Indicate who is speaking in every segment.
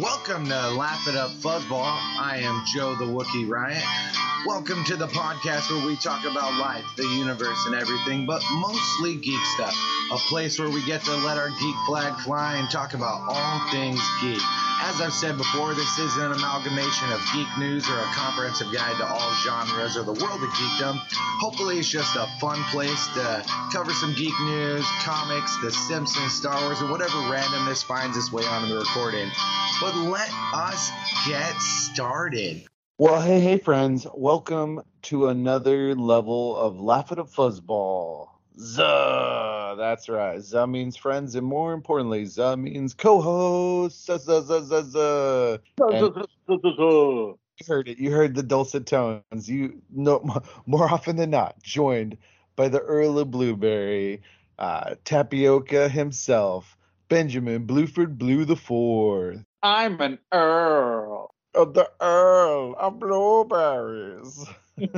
Speaker 1: Welcome to Laugh It Up Fuzzball. I am Joe the Wookiee Riot. Welcome to the podcast where we talk about life, the universe, and everything, but mostly geek stuff. A place where we get to let our geek flag fly and talk about all things geek. As I've said before, this is an amalgamation of geek news or a comprehensive guide to all genres or the world of geekdom. Hopefully, it's just a fun place to cover some geek news, comics, The Simpsons, Star Wars, or whatever randomness finds its way onto the recording. But let us get started.
Speaker 2: Well, hey, hey, friends. Welcome to another level of Laugh It Up Fuzzball. Zuh! That's right. Zuh means friends, and more importantly, Zuh means co-host. Zuh, zuh, zuh, zuh, zuh. And you heard it. You heard the dulcet tones. You know, more often than not, joined by the Earl of Blueberry, uh, Tapioca himself, Benjamin Blueford Blue the Fourth.
Speaker 3: I'm an Earl.
Speaker 2: Of the Earl of Blueberries.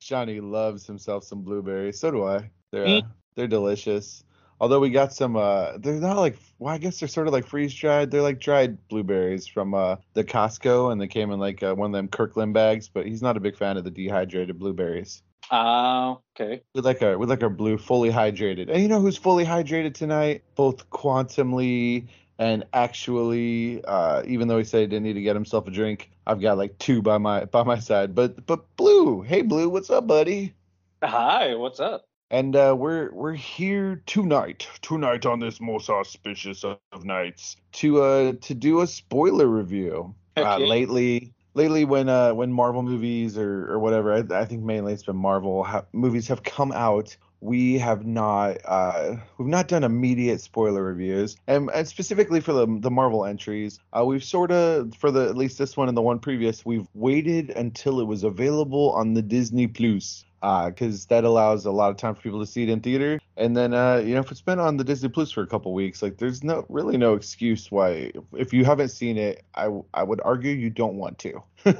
Speaker 2: Johnny loves himself some blueberries. So do I. They're uh, they're delicious. Although we got some, uh, they're not like, well, I guess they're sort of like freeze dried. They're like dried blueberries from uh, the Costco, and they came in like uh, one of them Kirkland bags. But he's not a big fan of the dehydrated blueberries.
Speaker 3: Ah, uh, okay.
Speaker 2: We like our we like our blue fully hydrated. And you know who's fully hydrated tonight? Both quantumly and actually, uh, even though he said he didn't need to get himself a drink, I've got like two by my by my side. But but Blue, hey Blue, what's up, buddy?
Speaker 3: Hi, what's up?
Speaker 2: And uh, we're we're here tonight, tonight on this most auspicious of nights, to uh to do a spoiler review. Uh, lately, lately when uh when Marvel movies or or whatever, I, I think mainly it's been Marvel ha- movies have come out. We have not uh we've not done immediate spoiler reviews, and, and specifically for the the Marvel entries, uh, we've sort of for the at least this one and the one previous, we've waited until it was available on the Disney Plus because uh, that allows a lot of time for people to see it in theater. And then, uh, you know, if it's been on the Disney Plus for a couple weeks, like there's no really no excuse why if you haven't seen it, I I would argue you don't want to.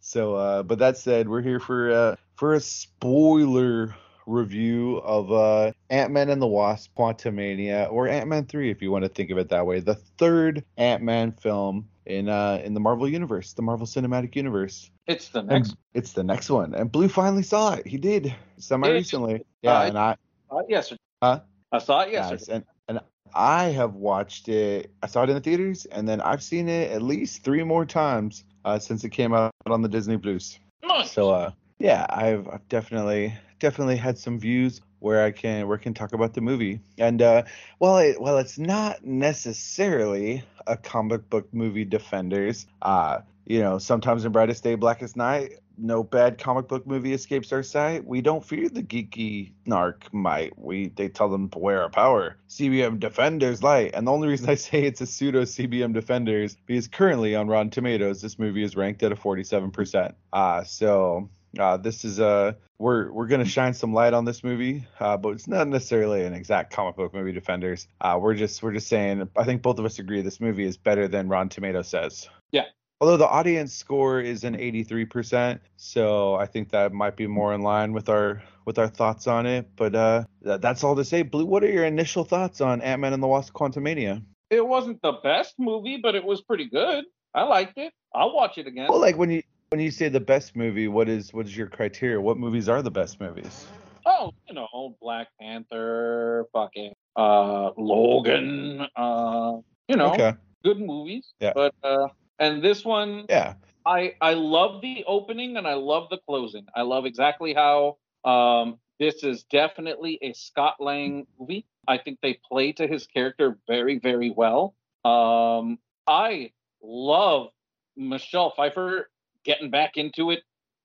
Speaker 2: so, uh, but that said, we're here for uh, for a spoiler review of uh, Ant Man and the Wasp: Quantumania, or Ant Man three, if you want to think of it that way, the third Ant Man film in uh in the Marvel universe, the Marvel Cinematic Universe.
Speaker 3: It's the next.
Speaker 2: And it's the next one, and Blue finally saw it. He did semi recently. Yeah,
Speaker 3: uh,
Speaker 2: and I.
Speaker 3: Uh, yesterday.
Speaker 2: Huh?
Speaker 3: I saw it yesterday.
Speaker 2: Yes, and and I have watched it. I saw it in the theaters, and then I've seen it at least three more times uh, since it came out on the Disney Plus.
Speaker 3: Nice.
Speaker 2: So uh, yeah, I've, I've definitely definitely had some views where I can where I can talk about the movie. And uh, well, it, well, it's not necessarily a comic book movie defenders. Uh, you know, sometimes in Brightest Day, Blackest Night, no bad comic book movie escapes our sight. We don't fear the geeky narc might. We they tell them beware of power. CBM Defenders light. And the only reason I say it's a pseudo CBM Defenders because currently on Rotten Tomatoes, this movie is ranked at a 47%. Uh so uh, this is uh we're we're gonna shine some light on this movie, uh, but it's not necessarily an exact comic book movie defenders. Uh, we're just we're just saying I think both of us agree this movie is better than Rotten Tomato says.
Speaker 3: Yeah.
Speaker 2: Although the audience score is an 83%, so I think that might be more in line with our with our thoughts on it. But uh, th- that's all to say. Blue, what are your initial thoughts on Ant Man and the Wasp: Quantumania?
Speaker 3: It wasn't the best movie, but it was pretty good. I liked it. I'll watch it again.
Speaker 2: Well, like when you when you say the best movie, what is what is your criteria? What movies are the best movies?
Speaker 3: Oh, you know, Black Panther, fucking uh Logan, uh you know,
Speaker 2: Okay.
Speaker 3: good movies.
Speaker 2: Yeah.
Speaker 3: But uh and this one
Speaker 2: Yeah.
Speaker 3: I I love the opening and I love the closing. I love exactly how um this is definitely a Scott Lang movie. I think they play to his character very very well. Um I love Michelle Pfeiffer getting back into it.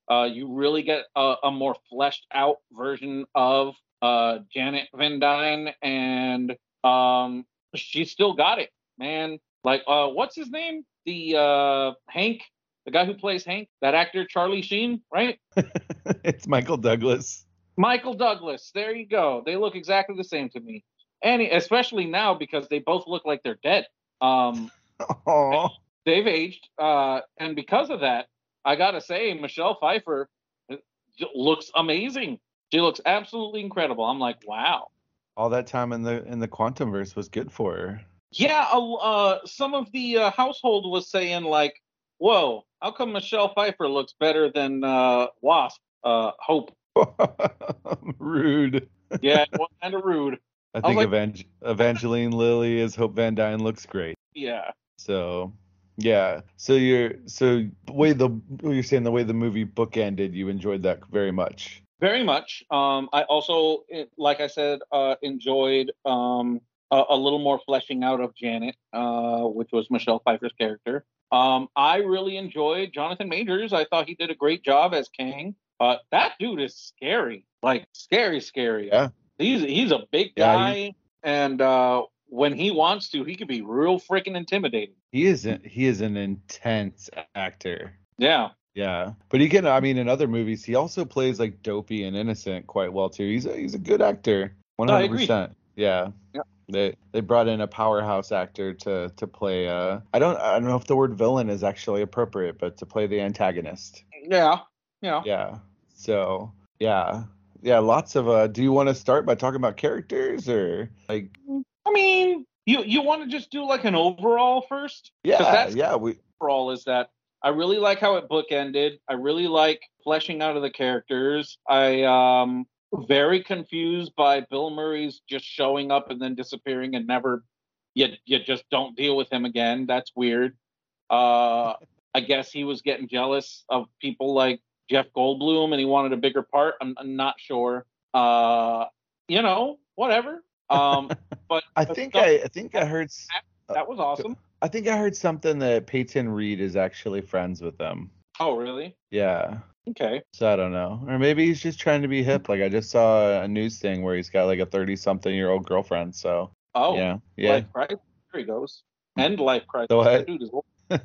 Speaker 3: Uh you really get a, a more fleshed out version of uh Janet Van Dyne and um she still got it, man. Like uh what's his name? The uh Hank the guy who plays Hank, that actor Charlie Sheen, right?
Speaker 2: it's Michael Douglas.
Speaker 3: Michael Douglas. There you go. They look exactly the same to me, and especially now because they both look like they're dead. Um, they've aged, uh, and because of that, I gotta say Michelle Pfeiffer uh, looks amazing. She looks absolutely incredible. I'm like, wow.
Speaker 2: all that time in the in the quantum verse was good for her.
Speaker 3: Yeah, uh, some of the uh, household was saying like, "Whoa, how come Michelle Pfeiffer looks better than uh, Wasp?" Uh, Hope.
Speaker 2: rude.
Speaker 3: Yeah, kind of rude.
Speaker 2: I think I like, Evang- Evangeline Lilly as Hope Van Dyne looks great.
Speaker 3: Yeah.
Speaker 2: So yeah. So you're so the way the you're saying the way the movie bookended, you enjoyed that very much.
Speaker 3: Very much. Um, I also, like I said, uh, enjoyed um, a, a, little more fleshing out of Janet, uh, which was Michelle Pfeiffer's character. Um, I really enjoyed Jonathan Majors. I thought he did a great job as Kang. Uh, that dude is scary, like scary, scary.
Speaker 2: Yeah.
Speaker 3: He's he's a big guy, yeah, and uh, when he wants to, he can be real freaking intimidating.
Speaker 2: He is a, he is an intense actor.
Speaker 3: Yeah.
Speaker 2: Yeah, but he can. I mean, in other movies, he also plays like dopey and innocent quite well too. He's a he's a good actor. One hundred percent. Yeah.
Speaker 3: Yeah.
Speaker 2: They they brought in a powerhouse actor to to play. Uh, I don't I don't know if the word villain is actually appropriate, but to play the antagonist.
Speaker 3: Yeah. Yeah.
Speaker 2: Yeah. So yeah, yeah. Lots of. Uh, do you want to start by talking about characters or like?
Speaker 3: I mean, you you want to just do like an overall first?
Speaker 2: Yeah. yeah. We
Speaker 3: overall is that I really like how it bookended. I really like fleshing out of the characters. I um very confused by Bill Murray's just showing up and then disappearing and never you you just don't deal with him again. That's weird. Uh I guess he was getting jealous of people like Jeff Goldblum and he wanted a bigger part. I'm, I'm not sure. Uh you know, whatever. Um but
Speaker 2: I think I I think I heard
Speaker 3: that was awesome.
Speaker 2: I think I heard something that Peyton Reed is actually friends with them.
Speaker 3: Oh, really?
Speaker 2: Yeah.
Speaker 3: Okay.
Speaker 2: So I don't know. Or maybe he's just trying to be hip. Like I just saw a news thing where he's got like a 30 something year old girlfriend. So
Speaker 3: Oh.
Speaker 2: Yeah. Yeah.
Speaker 3: Life crisis. There he goes. End life crisis.
Speaker 2: So what? Dude is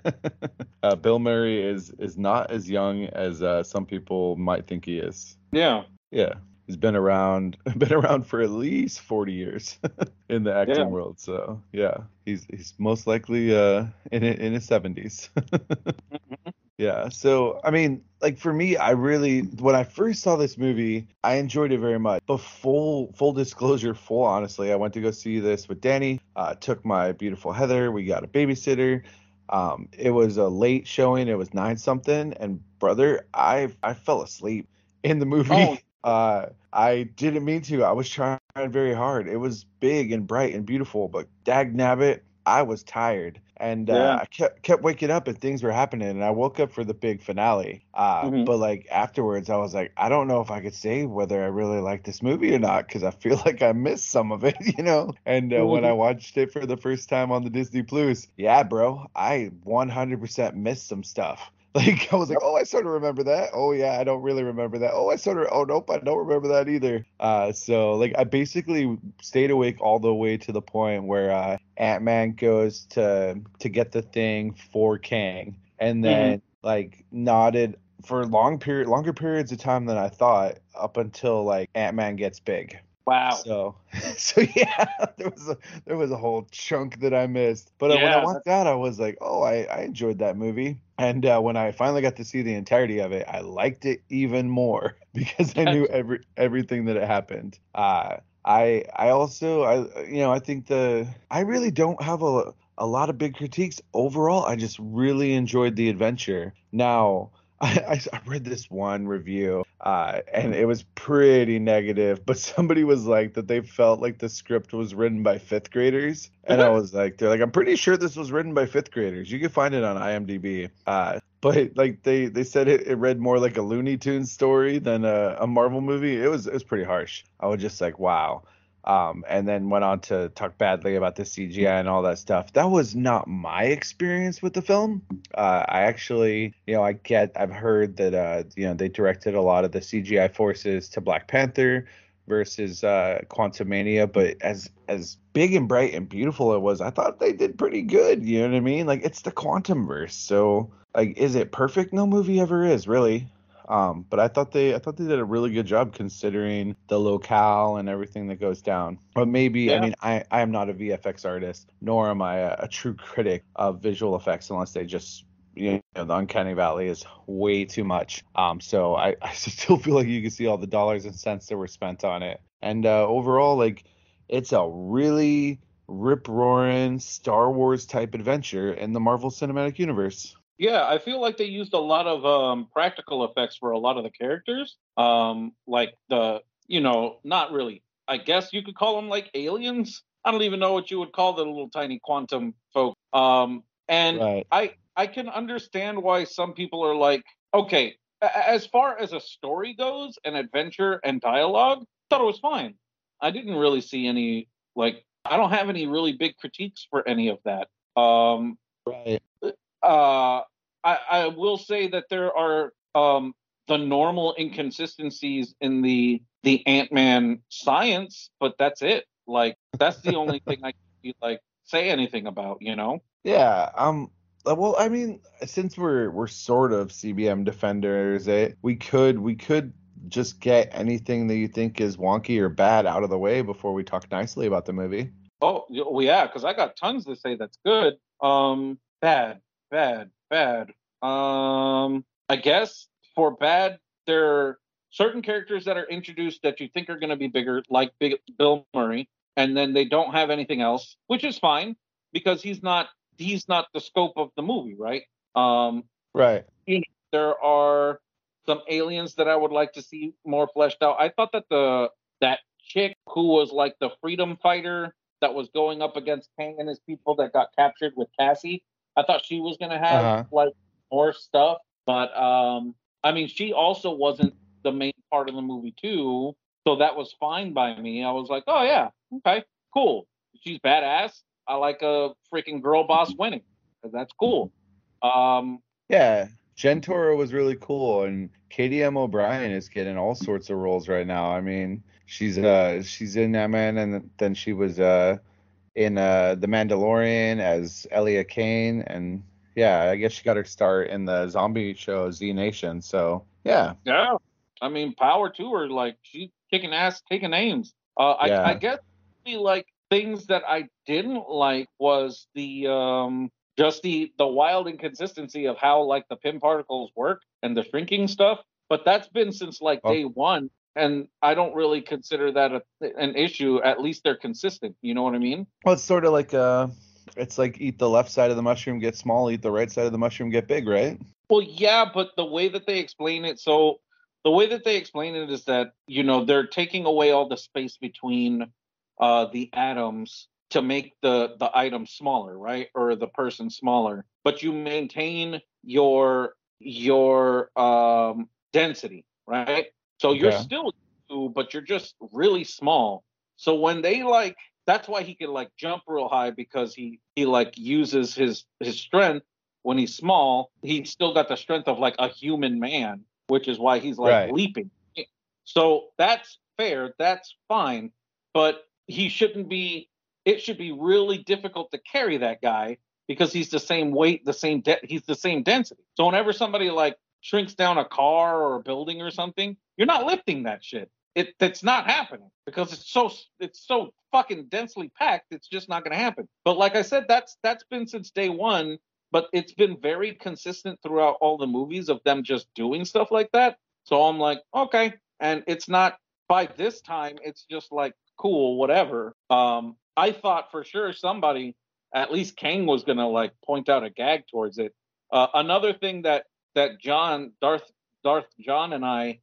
Speaker 2: uh, Bill Murray is is not as young as uh, some people might think he is.
Speaker 3: Yeah.
Speaker 2: Yeah he's been around been around for at least 40 years in the acting yeah. world. So yeah he's he's most likely uh in in his 70s mm-hmm. yeah so i mean like for me i really when i first saw this movie i enjoyed it very much. But full full disclosure full honestly i went to go see this with danny. Uh, took my beautiful heather. We got a babysitter. Um, it was a late showing. It was nine something. And brother i i fell asleep in the movie. Oh. Uh, I didn't mean to. I was trying very hard. It was big and bright and beautiful, but dag nabbit, I was tired. And uh, yeah. I kept kept waking up and things were happening. And I woke up for the big finale. Uh, mm-hmm. But like afterwards, I was like, I don't know if I could say whether I really like this movie or not because I feel like I missed some of it, you know. And uh, mm-hmm. when I mm-hmm. watched it for the first time on the Disney Plus, yeah, bro, I 100% missed some stuff. Like I was like, oh, I sort of remember that. Oh yeah, I don't really remember that. Oh, I sort of. Oh nope, I don't remember that either. Uh, so like I basically stayed awake all the way to the point where uh, Ant Man goes to to get the thing for Kang, and then mm-hmm. like nodded for long period, longer periods of time than I thought, up until like Ant Man gets big.
Speaker 3: Wow.
Speaker 2: So, so yeah, there was a there was a whole chunk that I missed. But uh, yeah. when I watched that, I was like, oh, I, I enjoyed that movie. And uh, when I finally got to see the entirety of it, I liked it even more because I knew every everything that had happened. Uh, I I also I you know I think the I really don't have a a lot of big critiques overall. I just really enjoyed the adventure. Now I, I read this one review uh, and it was pretty negative, but somebody was like that they felt like the script was written by fifth graders. And I was like, they're like, I'm pretty sure this was written by fifth graders. You can find it on IMDb. Uh, but like they, they said it, it read more like a Looney Tunes story than a, a Marvel movie. It was it was pretty harsh. I was just like, wow um, and then went on to talk badly about the CGI and all that stuff. That was not my experience with the film. Uh, I actually, you know, I get, I've heard that, uh, you know, they directed a lot of the CGI forces to Black Panther versus uh, Quantumania, but as as big and bright and beautiful it was, I thought they did pretty good. You know what I mean? Like it's the quantum verse, so like, is it perfect? No movie ever is, really. Um, but I thought they I thought they did a really good job considering the locale and everything that goes down. But maybe yeah. I mean I I am not a VFX artist, nor am I a, a true critic of visual effects unless they just you know the uncanny valley is way too much um so I, I still feel like you can see all the dollars and cents that were spent on it and uh overall like it's a really rip roaring Star Wars type adventure in the Marvel Cinematic Universe.
Speaker 3: Yeah, I feel like they used a lot of um, practical effects for a lot of the characters. Um, like the, you know, not really. I guess you could call them like aliens. I don't even know what you would call the little tiny quantum folk. Um, and right. I I can understand why some people are like, okay, as far as a story goes, and adventure and dialogue, I thought it was fine. I didn't really see any like I don't have any really big critiques for any of that. Um,
Speaker 2: right.
Speaker 3: Uh, I, I will say that there are um, the normal inconsistencies in the the Ant Man science, but that's it. Like that's the only thing I can like say anything about. You know?
Speaker 2: Yeah. Um. Uh, well, I mean, since we're we're sort of CBM defenders, eh, we could we could just get anything that you think is wonky or bad out of the way before we talk nicely about the movie.
Speaker 3: Oh, well, yeah, because I got tons to say that's good. Um, bad, bad, bad. Um, I guess for bad, there are certain characters that are introduced that you think are going to be bigger, like Big Bill Murray, and then they don't have anything else, which is fine because he's not he's not the scope of the movie, right? Um,
Speaker 2: right.
Speaker 3: there are some aliens that I would like to see more fleshed out. I thought that the that chick who was like the freedom fighter that was going up against Kang and his people that got captured with Cassie, I thought she was gonna have uh-huh. like more stuff. But um I mean she also wasn't the main part of the movie too. So that was fine by me. I was like, oh yeah, okay, cool. She's badass. I like a freaking girl boss winning. That's cool. Um,
Speaker 2: yeah, Jentorra was really cool, and Katy M. O'Brian is getting all sorts of roles right now. I mean, she's uh she's in that man, and then she was uh in uh The Mandalorian as Elia Kane, and yeah, I guess she got her start in the zombie show Z Nation. So yeah,
Speaker 3: yeah. I mean, power to her. Like she's kicking ass, taking names. Uh, I, yeah. I guess be like things that I didn't like was the um just the the wild inconsistency of how like the Pym particles work and the shrinking stuff. But that's been since like oh. day one, and I don't really consider that a, an issue. At least they're consistent. You know what I mean?
Speaker 2: Well, it's sort of like uh, it's like eat the left side of the mushroom get small, eat the right side of the mushroom get big, right?
Speaker 3: Well, yeah, but the way that they explain it, so the way that they explain it is that you know they're taking away all the space between uh, the atoms to make the the item smaller, right, or the person smaller, but you maintain your your um, density, right? So you're yeah. still two, but you're just really small. So when they like, that's why he can like jump real high because he he like uses his his strength when he's small. He's still got the strength of like a human man, which is why he's like right. leaping. So that's fair. That's fine. But he shouldn't be it should be really difficult to carry that guy because he's the same weight, the same de- he's the same density. So whenever somebody like shrinks down a car or a building or something, you're not lifting that shit. It that's not happening because it's so it's so fucking densely packed. It's just not going to happen. But like I said, that's that's been since day one. But it's been very consistent throughout all the movies of them just doing stuff like that. So I'm like, okay. And it's not by this time. It's just like cool, whatever. Um, I thought for sure somebody, at least Kang, was gonna like point out a gag towards it. Uh, another thing that that John Darth Darth John and I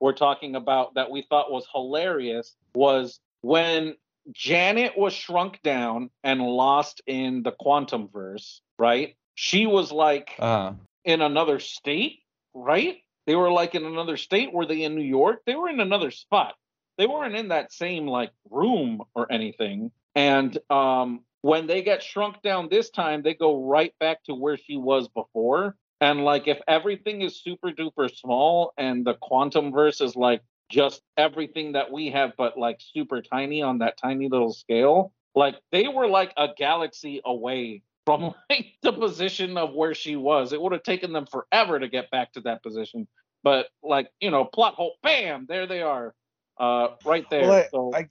Speaker 3: were talking about that we thought was hilarious was when Janet was shrunk down and lost in the quantum verse, right? She was like uh in another state, right? They were like in another state. Were they in New York? They were in another spot. They weren't in that same like room or anything. And um, when they get shrunk down this time, they go right back to where she was before. And like, if everything is super duper small and the quantum verse is like just everything that we have, but like super tiny on that tiny little scale, like they were like a galaxy away from like the position of where she was. It would have taken them forever to get back to that position. But like, you know, plot hole, bam, there they are, uh, right there.
Speaker 2: Well, I, so, I,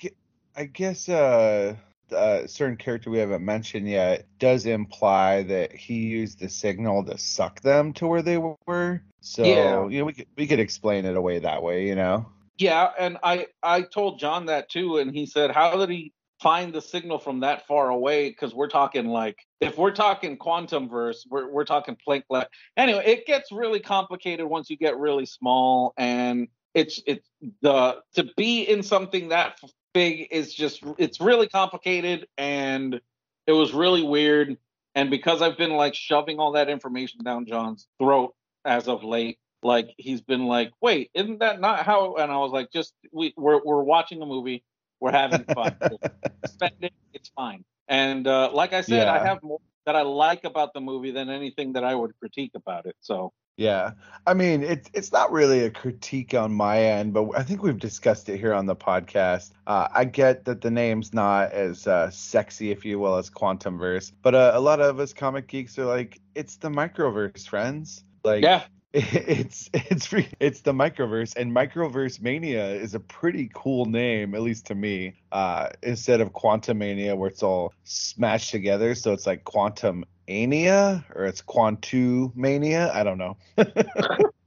Speaker 2: I guess uh, a certain character we haven't mentioned yet does imply that he used the signal to suck them to where they were. So yeah. you know, we could we could explain it away that way, you know.
Speaker 3: Yeah, and I I told John that too, and he said, "How did he find the signal from that far away because we're talking like if we're talking quantum verse, we're we're talking Planck. Anyway, it gets really complicated once you get really small, and it's it's the to be in something that big is just it's really complicated, and it was really weird. And because I've been like shoving all that information down John's throat as of late, like he's been like, "Wait, isn't that not how?" And I was like, "Just we we're we're watching a movie." We're having fun. Spend it. It's fine. And uh, like I said, yeah. I have more that I like about the movie than anything that I would critique about it. So
Speaker 2: yeah, I mean it's it's not really a critique on my end, but I think we've discussed it here on the podcast. Uh, I get that the name's not as uh, sexy, if you will, as Quantumverse, but uh, a lot of us comic geeks are like, it's the microverse, friends. Like,
Speaker 3: yeah,
Speaker 2: it's it's it's the microverse and microverse mania is a pretty cool name at least to me uh instead of quantum mania where it's all smashed together so it's like quantum ania or it's quantum mania i don't know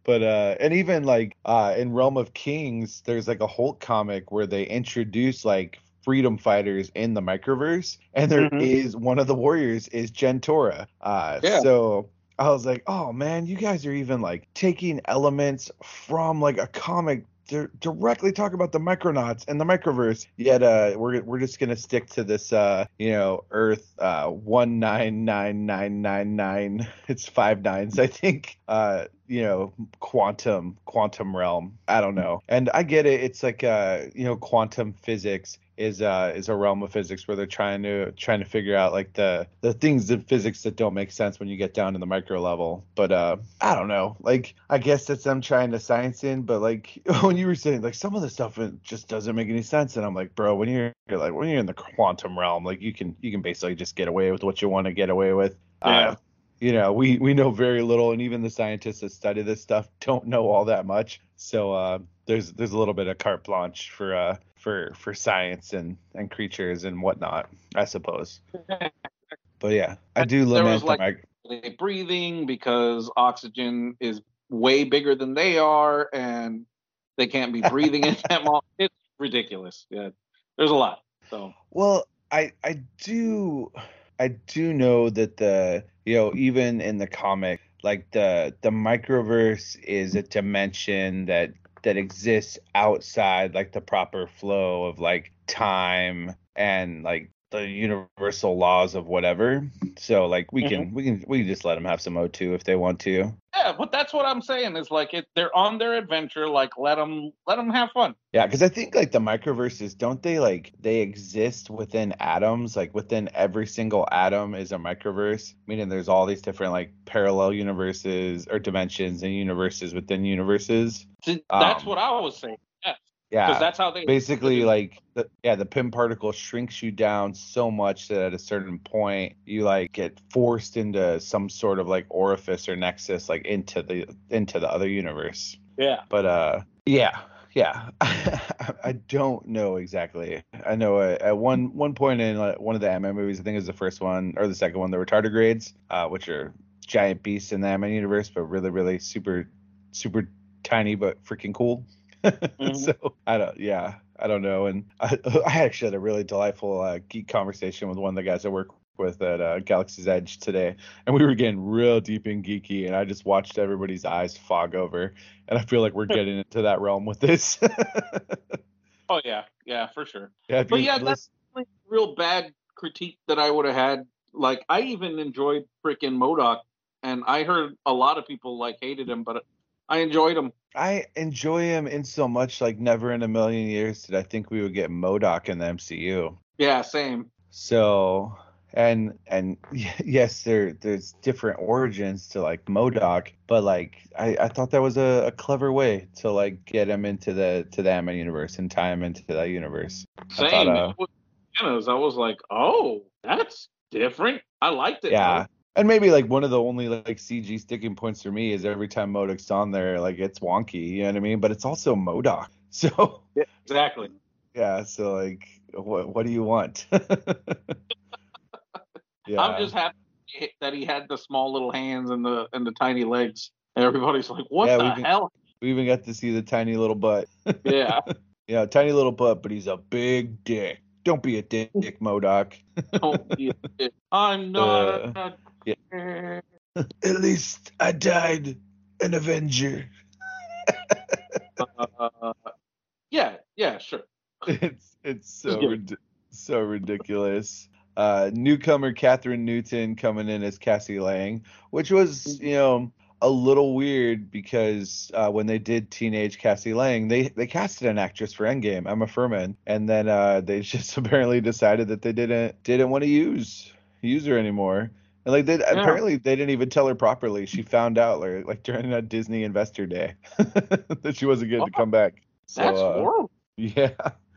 Speaker 2: but uh and even like uh in realm of kings there's like a hulk comic where they introduce like freedom fighters in the microverse and there mm-hmm. is one of the warriors is Jentorra. uh yeah. so I was like, oh man, you guys are even like taking elements from like a comic directly talk about the Micronauts and the Microverse. Yet uh, we're we're just gonna stick to this uh, you know Earth uh, one nine nine nine nine nine. It's five nines, I think. Uh, you know, quantum quantum realm. I don't know, and I get it. It's like uh, you know, quantum physics is uh is a realm of physics where they're trying to trying to figure out like the the things in physics that don't make sense when you get down to the micro level. But uh i don't know. Like i guess that's them trying to science in but like when you were saying like some of the stuff it just doesn't make any sense and i'm like bro when you're, you're like when you're in the quantum realm like you can you can basically just get away with what you want to get away with.
Speaker 3: Yeah. Uh,
Speaker 2: you know we we know very little and even the scientists that study this stuff don't know all that much. So uh there's there's a little bit of carte blanche for uh for for science and and creatures and whatnot, I suppose. but yeah, I do lament
Speaker 3: like breathing because oxygen is way bigger than they are, and they can't be breathing in that long. It's ridiculous. Yeah, there's a lot. So
Speaker 2: well, I I do I do know that the you know even in the comic like the the microverse is a dimension that that exists outside like the proper flow of like time and like the universal laws of whatever. So like we mm-hmm. can we can we can just let them have some O2 if they want to.
Speaker 3: Yeah, but that's what I'm saying is like it, they're on their adventure. Like let them let them have fun.
Speaker 2: Yeah, because I think like the microverses don't they like they exist within atoms? Like within every single atom is a microverse, meaning there's all these different like parallel universes or dimensions and universes within universes.
Speaker 3: That's um, what I was saying.
Speaker 2: Yeah,
Speaker 3: because that's how they
Speaker 2: basically like the, yeah the Pym particle shrinks you down so much that at a certain point you like get forced into some sort of like orifice or nexus like into the into the other universe.
Speaker 3: Yeah.
Speaker 2: But uh yeah yeah I don't know exactly. I know at one one point in uh, one of the Ant-Man movies, I think it was the first one or the second one, the retardigrades, uh, which are giant beasts in the Ant-Man universe, but really really super super tiny but freaking cool. Mm-hmm. so I don't, yeah, I don't know. And I, I actually had a really delightful uh, geek conversation with one of the guys I work with at uh, Galaxy's Edge today, and we were getting real deep and geeky, and I just watched everybody's eyes fog over, and I feel like we're getting into that realm with this.
Speaker 3: oh yeah, yeah, for sure. Yeah, but yeah, that's like real bad critique that I would have had. Like I even enjoyed freaking MODOK, and I heard a lot of people like hated him, but I enjoyed him.
Speaker 2: I enjoy him in so much. Like never in a million years did I think we would get MODOK in the MCU.
Speaker 3: Yeah, same.
Speaker 2: So and and yes, there there's different origins to like MODOK, but like I, I thought that was a, a clever way to like get him into the to the Ant-Man universe and tie him into that universe.
Speaker 3: Same. I, thought, uh, I was like, oh, that's different. I liked it.
Speaker 2: Yeah. Though. And maybe like one of the only like CG sticking points for me is every time MODOK's on there, like it's wonky, you know what I mean? But it's also MODOK. So
Speaker 3: yeah, exactly.
Speaker 2: Yeah, so like what what do you want?
Speaker 3: yeah. I'm just happy that he had the small little hands and the and the tiny legs. And everybody's like, what yeah, the
Speaker 2: even,
Speaker 3: hell?
Speaker 2: We even got to see the tiny little butt.
Speaker 3: Yeah.
Speaker 2: yeah, tiny little butt, but he's a big dick. don't be a dick, dick MODOK.
Speaker 3: Don't be a dick. I'm not.
Speaker 2: Uh,
Speaker 3: a
Speaker 2: yeah. At least I died an Avenger.
Speaker 3: uh, yeah, yeah, sure.
Speaker 2: It's it's so rid- so ridiculous. Uh, newcomer Kathryn Newton coming in as Cassie Lang, which was you know a little weird because uh, when they did teenage Cassie Lang, they they casted an actress for Endgame, Emma Fuhrmann, and then uh, they just apparently decided that they didn't didn't want to use use her anymore. And like they yeah. apparently they didn't even tell her properly. She found out like, like during a Disney Investor Day that she wasn't getting oh, to come back.
Speaker 3: So, that's uh, horrible.
Speaker 2: Yeah.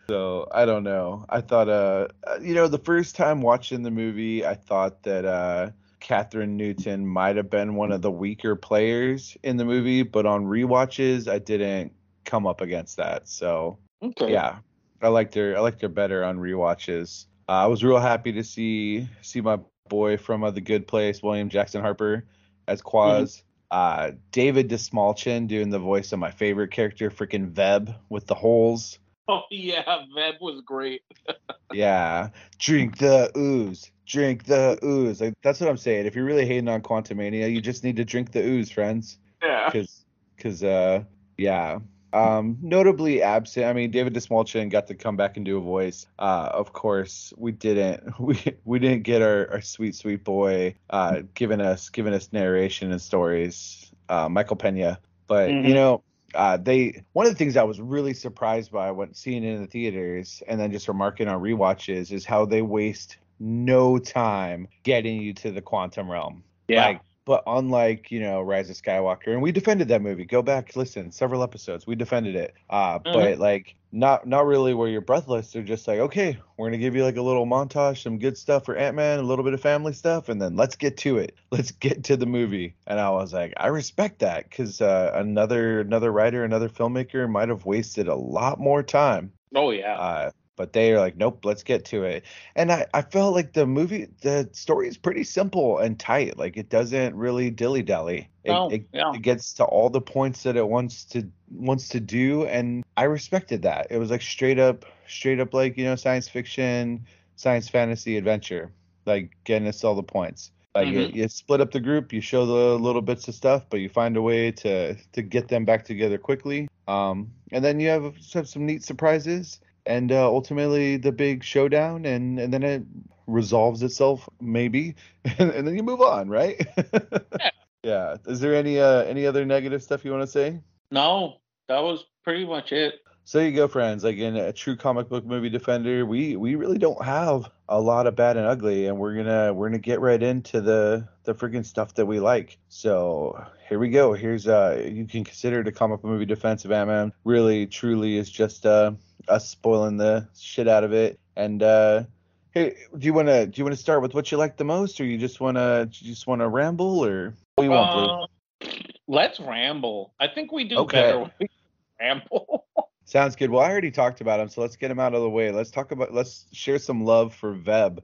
Speaker 2: So I don't know. I thought uh you know the first time watching the movie, I thought that uh Kathryn Newton might have been one of the weaker players in the movie, but on re-watches, I didn't come up against that. So okay. yeah, I liked her. I liked her better on re-watches. Uh, I was real happy to see see my boy from uh, the Good Place, William Jackson Harper, as Quaz. Mm-hmm. Uh, David Dastmalchian doing the voice of my favorite character, freaking Veb with the holes.
Speaker 3: Oh yeah, Veb was great.
Speaker 2: yeah, drink the ooze, drink the ooze. Like that's what I'm saying. If you're really hating on Quantumania, you just need to drink the ooze, friends.
Speaker 3: Yeah.
Speaker 2: Because, because, uh, yeah. Um, notably absent. I mean, David Dastmalchian got to come back and do a voice. Uh, of course, we didn't. We we didn't get our, our sweet sweet boy uh, giving us giving us narration and stories. Uh, Michael Pena. But mm-hmm. you know, uh, they one of the things I was really surprised by when seeing it in the theaters and then just remarking on rewatches is how they waste no time getting you to the quantum realm.
Speaker 3: Yeah. Like,
Speaker 2: but unlike you know Rise of Skywalker, and we defended that movie. Go back, listen, several episodes, we defended it. Uh, mm-hmm. but like not not really where you're breathless. They're just like, okay, we're gonna give you like a little montage, some good stuff for Ant Man, a little bit of family stuff, and then let's get to it. Let's get to the movie. And I was like, I respect that because uh, another another writer, another filmmaker might have wasted a lot more time.
Speaker 3: Oh yeah.
Speaker 2: Uh, but they are like nope let's get to it. And I, I felt like the movie the story is pretty simple and tight like it doesn't really dilly dally it,
Speaker 3: oh,
Speaker 2: it,
Speaker 3: yeah.
Speaker 2: it, gets to all the points that it wants to wants to do and i respected that. It was like straight up straight up like you know science fiction science fantasy adventure like getting us all the points. Like mm-hmm. you, you, split up the group you show the little bits of stuff but you find a way to to get them back together quickly. Um and then you have, have some neat surprises and uh, ultimately the big showdown, and and then it resolves itself maybe, and, and then you move on, right?
Speaker 3: yeah.
Speaker 2: yeah. Is there any uh, any other negative stuff you want to say?
Speaker 3: No, that was pretty much it.
Speaker 2: So you go, friends. Like in a true comic book movie defender, we we really don't have a lot of bad and ugly, and we're gonna we're gonna get right into the the freaking stuff that we like. So here we go. Here's uh you can consider it a comic book movie defense of Ant-Man. Really, truly is just uh us spoiling the shit out of it. And uh hey, do you wanna do you wanna start with what you like the most, or you just wanna you just wanna ramble, or what do you want?
Speaker 3: Uh, let's ramble. I think we do okay. better when we ramble.
Speaker 2: Sounds good. Well, I already talked about him, so let's get him out of the way. Let's talk about let's share some love for Veb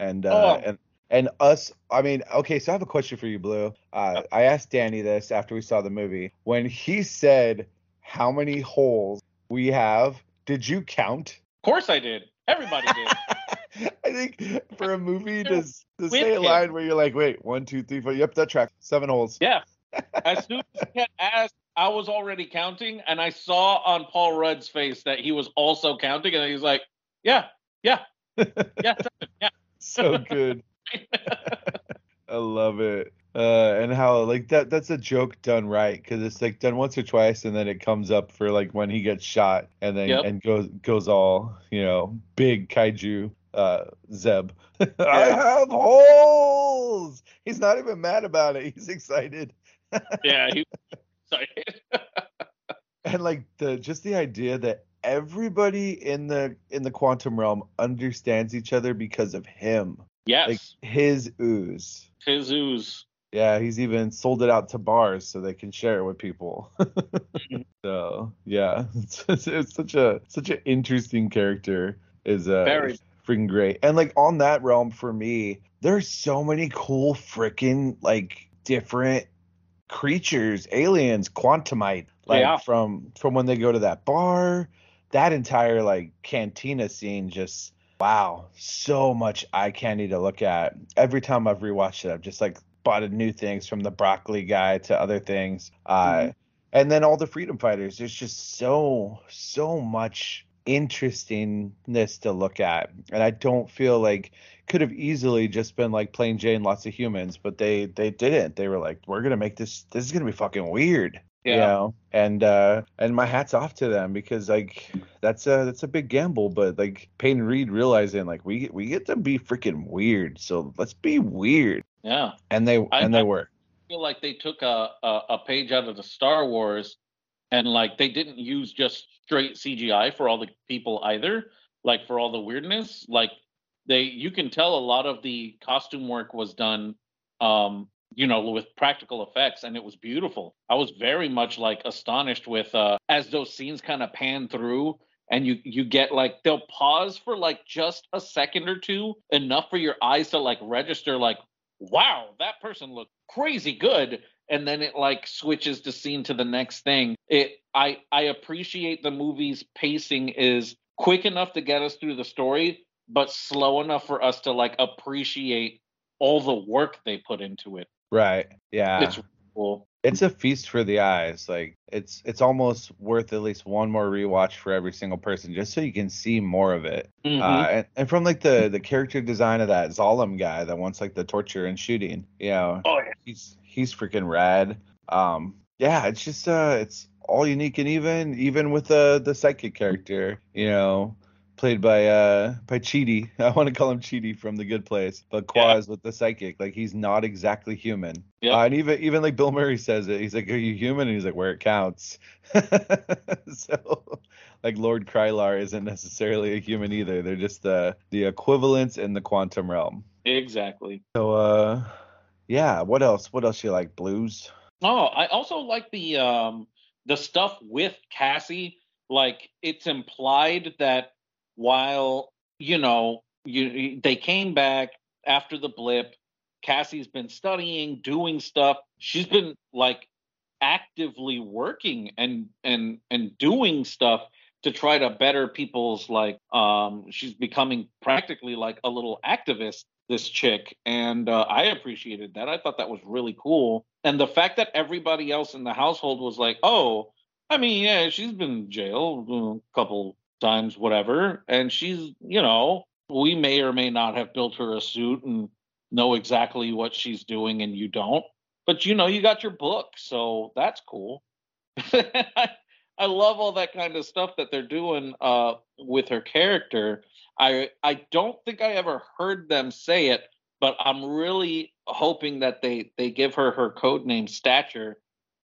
Speaker 2: and uh oh. and and us i mean okay so i have a question for you blue uh, i asked danny this after we saw the movie when he said how many holes we have did you count?
Speaker 3: Of course i did. Everybody did.
Speaker 2: I think for a movie to, to say a line where you're like wait one two three four yep that track seven holes.
Speaker 3: Yeah. As soon as he asked I was already counting, and I saw on Paul Rudd's face that he was also counting, and he was like, "Yeah, yeah, yeah, yeah."
Speaker 2: so good. I love it. Uh, and how like that that's a joke done right because it's like done once or twice and then it comes up for like when he gets shot and then yep. and goes goes all you know big kaiju uh zeb i have holes he's not even mad about it he's excited
Speaker 3: yeah he excited
Speaker 2: and like the just the idea that everybody in the in the quantum realm understands each other because of him
Speaker 3: Yes.
Speaker 2: Like his ooze.
Speaker 3: His ooze.
Speaker 2: Yeah, he's even sold it out to bars so they can share it with people. Mm-hmm. so yeah, it's, it's, it's, such a such an interesting character. Is uh,
Speaker 3: very
Speaker 2: freaking great. And like on that realm for me, there's so many cool freaking like different creatures, aliens, quantumite, like yeah. from from when they go to that bar, that entire like cantina scene just wow, so much eye candy to look at. Every time I've rewatched it, I've just like spotted new things from the broccoli guy to other things. Uh, mm-hmm. And then all the freedom fighters. There's just so so much interestingness to look at, and I don't feel like could have easily just been like plain Jane, lots of humans, but they they didn't. They were like, we're gonna make this. This is gonna be fucking weird. Yeah. You know, and uh and my hats off to them because like that's a that's a big gamble, but like Peyton Reed realizing like we we get to be freaking weird, so let's be weird.
Speaker 3: Yeah.
Speaker 2: And they I, and they
Speaker 3: I
Speaker 2: were.
Speaker 3: Feel like they took a, a a page out of the Star Wars, and like they didn't use just straight CGI for all the people either. Like for all the weirdness, like they you can tell a lot of the costume work was done um you know with practical effects and it was beautiful i was very much like astonished with uh as those scenes kind of pan through and you you get like they'll pause for like just a second or two enough for your eyes to like register like wow that person looked crazy good and then it like switches the scene to the next thing it i i appreciate the movie's pacing is quick enough to get us through the story but slow enough for us to like appreciate all the work they put into it.
Speaker 2: Right. Yeah.
Speaker 3: It's cool.
Speaker 2: It's a feast for the eyes. Like it's it's almost worth at least one more rewatch for every single person, just so you can see more of it. Mm-hmm. Uh, and, and from like the the character design of that Zalem guy that wants like the torture and shooting, you know,
Speaker 3: oh, yeah.
Speaker 2: he's he's freaking rad. Um, yeah, it's just uh, it's all unique and even even with the the psychic character, you know, played by uh by Chidi. I want to call him Chidi from The Good Place, but Quaz yeah. with the psychic, like he's not exactly human. Yeah. Uh, and even even like Bill Murray says it. He's like, "Are you human?" And he's like, "Where it counts." so, like Lord Krylar isn't necessarily a human either. They're just the the equivalents in the quantum realm.
Speaker 3: Exactly.
Speaker 2: So, uh, yeah. What else? What else you like? Blues.
Speaker 3: Oh, I also like the um the stuff with Cassie. Like it's implied that while you know you they came back after the blip. Cassie's been studying doing stuff. She's been like actively working and and and doing stuff to try to better people's like um she's becoming practically like a little activist this chick. And uh, i appreciated that. I thought that was really cool. And the fact that everybody else in the household was like oh i mean yeah she's been in jail a couple times whatever and she's you know we may or may not have built her a suit and know exactly what she's doing and you don't but you know you got your book so that's cool. I, I love all that kind of stuff that they're doing uh, with her character. I i don't think i ever heard them say it but i'm really hoping that they they give her her code name stature.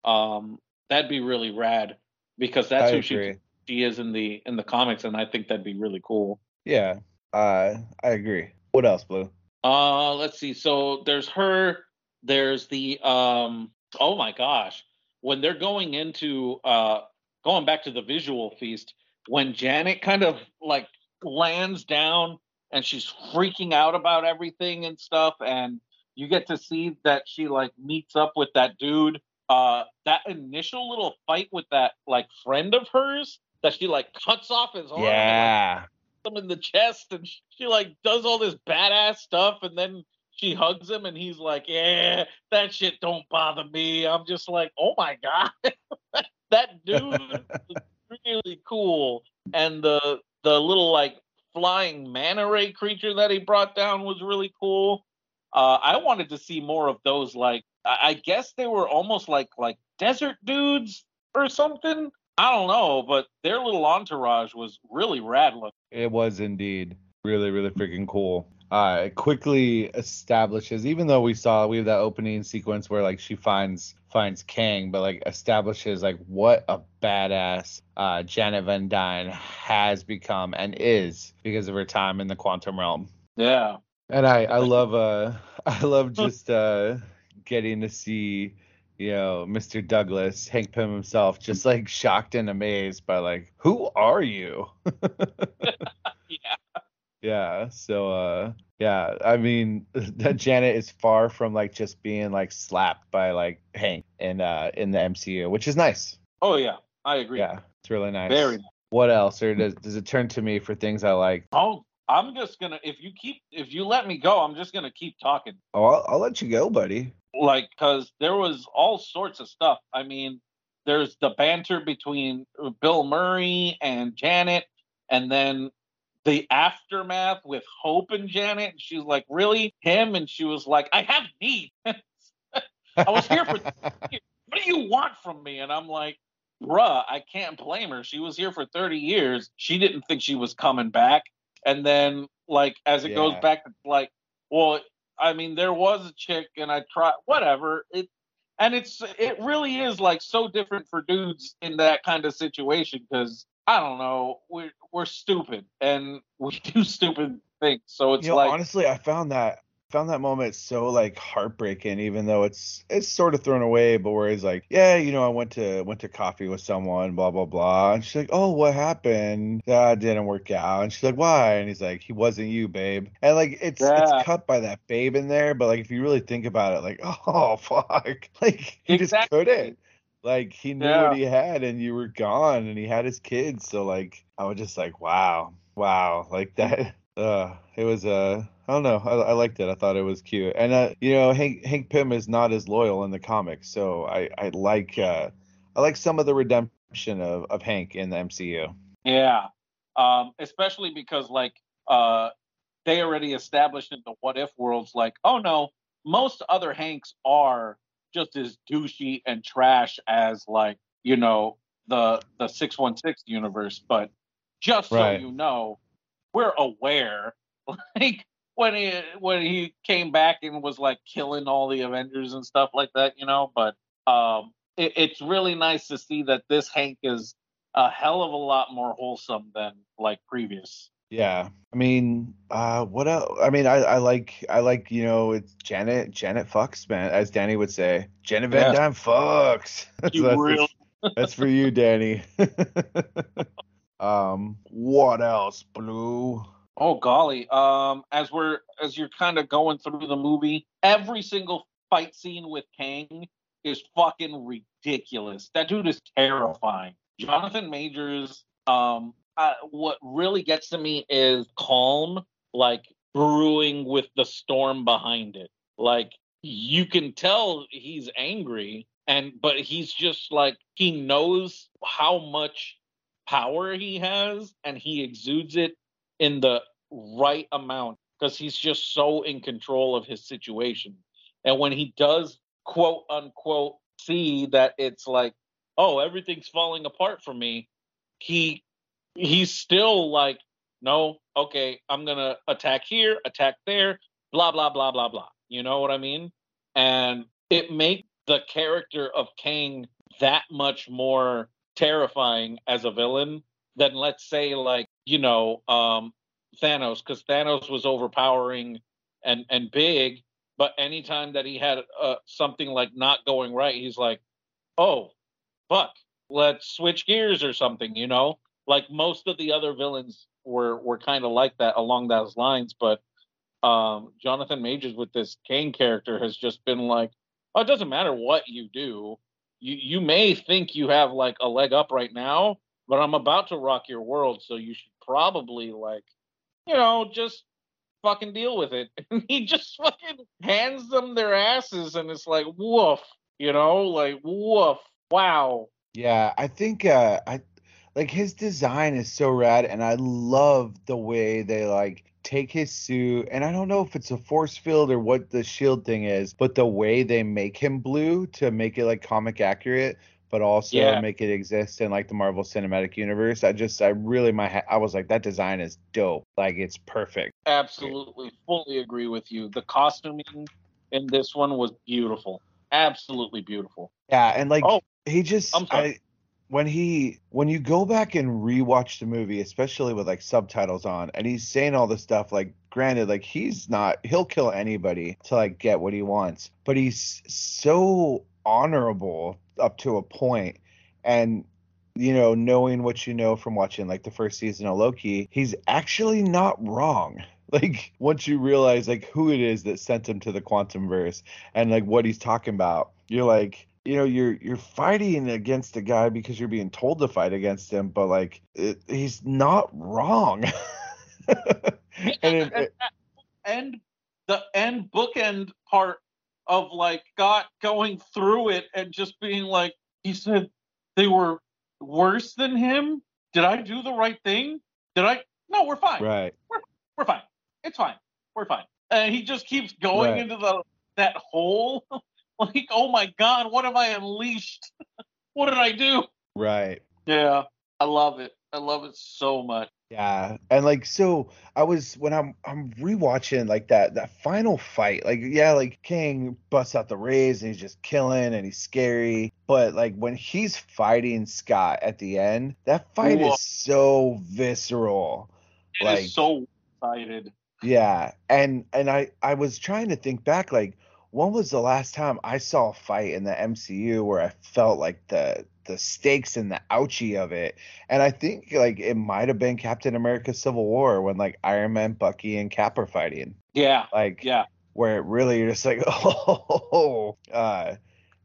Speaker 3: Um that'd be really rad because that's I who agree. she she is in the in the comics, and I think that'd be really cool.
Speaker 2: Yeah, uh, I agree. What else, Blue?
Speaker 3: Uh, let's see. So there's her. There's the um. Oh my gosh, when they're going into uh, going back to the visual feast, when Janet kind of like lands down and she's freaking out about everything and stuff, and you get to see that she like meets up with that dude uh that initial little fight with that like friend of hers that she like cuts off his arm.
Speaker 2: Yeah.
Speaker 3: Him in the chest, and she, like does all this badass stuff, and then she hugs him, and he's like, "Yeah, that shit don't bother me." I'm just like, "Oh my god, that dude is really cool." And the the little like flying manta ray creature that he brought down was really cool. Uh, I wanted to see more of those. Like, I, I guess they were almost like like desert dudes or something. I don't know, but their little entourage was really rad looking.
Speaker 2: It was indeed really, really freaking cool. Uh, it quickly establishes, even though we saw we have that opening sequence where like she finds finds Kang, but like establishes like what a badass uh, Janet Van Dyne has become and is because of her time in the quantum realm.
Speaker 3: Yeah.
Speaker 2: And I I love uh I love just uh getting to see you know, Mr. Douglas, Hank Pym himself, just like shocked and amazed by like, who are you?
Speaker 3: yeah.
Speaker 2: Yeah. So uh yeah, I mean that Janet is far from like just being like slapped by like Hank in uh in the MCU, which is nice.
Speaker 3: Oh yeah, I agree.
Speaker 2: Yeah, it's really nice.
Speaker 3: Very nice.
Speaker 2: What else? Or does does it turn to me for things I like?
Speaker 3: Oh, I'm just gonna if you keep if you let me go, I'm just gonna keep talking.
Speaker 2: Oh, I'll, I'll let you go, buddy.
Speaker 3: Like, cause there was all sorts of stuff. I mean, there's the banter between Bill Murray and Janet, and then the aftermath with Hope and Janet. And she's like, "Really, him?" And she was like, "I have needs. I was here for. what do you want from me?" And I'm like, "Bruh, I can't blame her. She was here for 30 years. She didn't think she was coming back." And then, like, as it yeah. goes back, like, well, I mean, there was a chick, and I tried. Whatever. It and it's it really is like so different for dudes in that kind of situation because I don't know, we're we're stupid and we do stupid things. So it's
Speaker 2: you know,
Speaker 3: like
Speaker 2: honestly, I found that found that moment so like heartbreaking, even though it's it's sort of thrown away. But where he's like, yeah, you know, I went to went to coffee with someone, blah blah blah, and she's like, oh, what happened? That didn't work out, and she's like, why? And he's like, he wasn't you, babe. And like it's yeah. it's cut by that babe in there, but like if you really think about it, like, oh fuck, like he exactly. just couldn't. Like he knew yeah. what he had, and you were gone, and he had his kids. So like, I was just like, wow, wow, like that. Uh, it was uh, I don't know. I, I liked it. I thought it was cute. And uh, you know, Hank Hank Pym is not as loyal in the comics, so I I like uh I like some of the redemption of of Hank in the MCU.
Speaker 3: Yeah. Um, especially because like uh they already established in the what if worlds like, oh no, most other Hanks are just as douchey and trash as like, you know, the the 616 universe, but just right. so you know, we're aware like when he when he came back and was like killing all the Avengers and stuff like that, you know. But um, it, it's really nice to see that this Hank is a hell of a lot more wholesome than like previous.
Speaker 2: Yeah, I mean, uh, what else? I mean, I, I like I like you know it's Janet Janet fucks man, as Danny would say. Janet Van yeah. Dyne fucks. That's,
Speaker 3: real.
Speaker 2: that's for you, Danny. um, what else, Blue?
Speaker 3: Oh golly. Um as we're as you're kind of going through the movie, every single fight scene with Kang is fucking ridiculous. That dude is terrifying. Jonathan Majors um uh, what really gets to me is calm like brewing with the storm behind it. Like you can tell he's angry and but he's just like he knows how much power he has and he exudes it in the right amount because he's just so in control of his situation. And when he does quote unquote see that it's like, oh, everything's falling apart for me, he he's still like, no, okay, I'm gonna attack here, attack there, blah blah blah blah blah. You know what I mean? And it makes the character of Kang that much more terrifying as a villain than let's say like you know um Thanos because Thanos was overpowering and and big, but anytime that he had uh, something like not going right, he's like, "Oh, fuck, let's switch gears or something," you know. Like most of the other villains were were kind of like that along those lines, but um, Jonathan Majors with this Kang character has just been like, "Oh, it doesn't matter what you do. You you may think you have like a leg up right now, but I'm about to rock your world, so you should probably like you know, just fucking deal with it. And he just fucking hands them their asses and it's like, woof, you know, like woof. Wow.
Speaker 2: Yeah, I think uh I like his design is so rad and I love the way they like take his suit and I don't know if it's a force field or what the shield thing is, but the way they make him blue to make it like comic accurate but also yeah. make it exist in like the Marvel Cinematic Universe. I just, I really, my, I was like, that design is dope. Like, it's perfect.
Speaker 3: Absolutely, fully agree with you. The costuming in this one was beautiful. Absolutely beautiful.
Speaker 2: Yeah, and like, oh, he just, I, when he, when you go back and rewatch the movie, especially with like subtitles on, and he's saying all this stuff, like, granted, like he's not, he'll kill anybody to like get what he wants, but he's so honorable up to a point and you know knowing what you know from watching like the first season of loki he's actually not wrong. Like once you realize like who it is that sent him to the quantum verse and like what he's talking about you're like you know you're you're fighting against a guy because you're being told to fight against him but like it, he's not wrong
Speaker 3: and, it, and the end bookend part of like got going through it and just being like, he said they were worse than him. Did I do the right thing? Did I? No, we're fine.
Speaker 2: Right.
Speaker 3: We're, we're fine. It's fine. We're fine. And he just keeps going right. into the that hole. like, oh my god, what have I unleashed? what did I do?
Speaker 2: Right.
Speaker 3: Yeah, I love it. I love it so much.
Speaker 2: Yeah, and like so, I was when I'm I'm rewatching like that that final fight. Like yeah, like Kang busts out the rays and he's just killing and he's scary. But like when he's fighting Scott at the end, that fight Whoa. is so visceral.
Speaker 3: It like so excited.
Speaker 2: Yeah, and and I I was trying to think back like when was the last time I saw a fight in the MCU where I felt like the the stakes and the ouchie of it. And I think like it might have been Captain America Civil War when like Iron Man, Bucky, and Cap are fighting.
Speaker 3: Yeah.
Speaker 2: Like
Speaker 3: yeah.
Speaker 2: Where it really you're just like, oh uh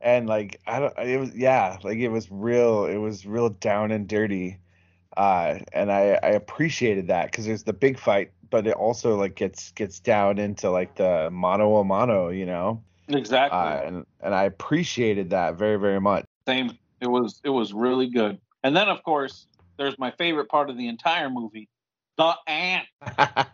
Speaker 2: and like I don't it was yeah, like it was real it was real down and dirty. Uh and I, I appreciated that because there's the big fight, but it also like gets gets down into like the mano a mano, you know?
Speaker 3: Exactly.
Speaker 2: Uh, and and I appreciated that very, very much.
Speaker 3: Same it was it was really good. And then of course there's my favorite part of the entire movie, the ant.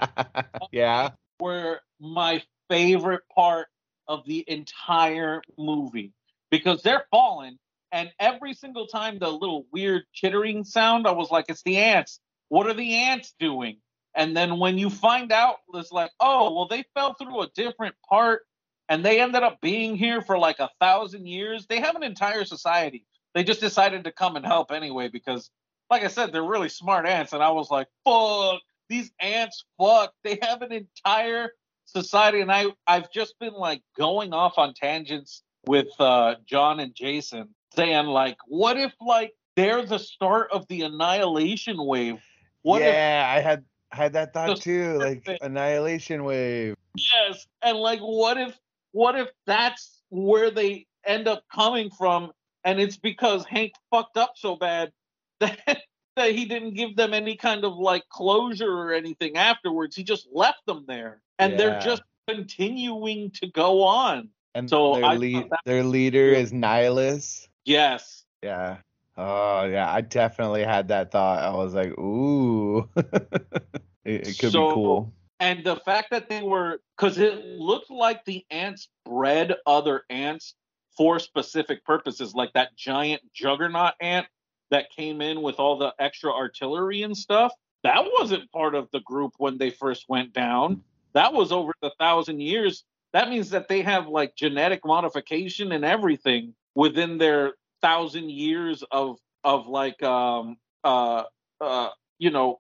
Speaker 2: yeah.
Speaker 3: Were my favorite part of the entire movie because they're falling and every single time the little weird chittering sound, I was like, it's the ants. What are the ants doing? And then when you find out, it's like, oh, well, they fell through a different part and they ended up being here for like a thousand years. They have an entire society they just decided to come and help anyway because, like I said, they're really smart ants. And I was like, fuck, these ants, fuck, they have an entire society. And I, I've just been like going off on tangents with uh, John and Jason saying, like, what if, like, they're the start of the annihilation wave? What
Speaker 2: yeah, if, I had had that thought too, like annihilation wave.
Speaker 3: Yes, and like, what if, what if that's where they end up coming from and it's because Hank fucked up so bad that that he didn't give them any kind of like closure or anything afterwards. He just left them there, and yeah. they're just continuing to go on.
Speaker 2: And so their, lead, their leader is Nihilus.
Speaker 3: Yes.
Speaker 2: Yeah. Oh yeah, I definitely had that thought. I was like, ooh, it, it, could so, be cool.
Speaker 3: And the fact that they were, because it looked like the ants bred other ants for specific purposes, like that giant juggernaut ant that came in with all the extra artillery and stuff. That wasn't part of the group when they first went down. That was over the thousand years. That means that they have like genetic modification and everything within their thousand years of of like um uh uh you know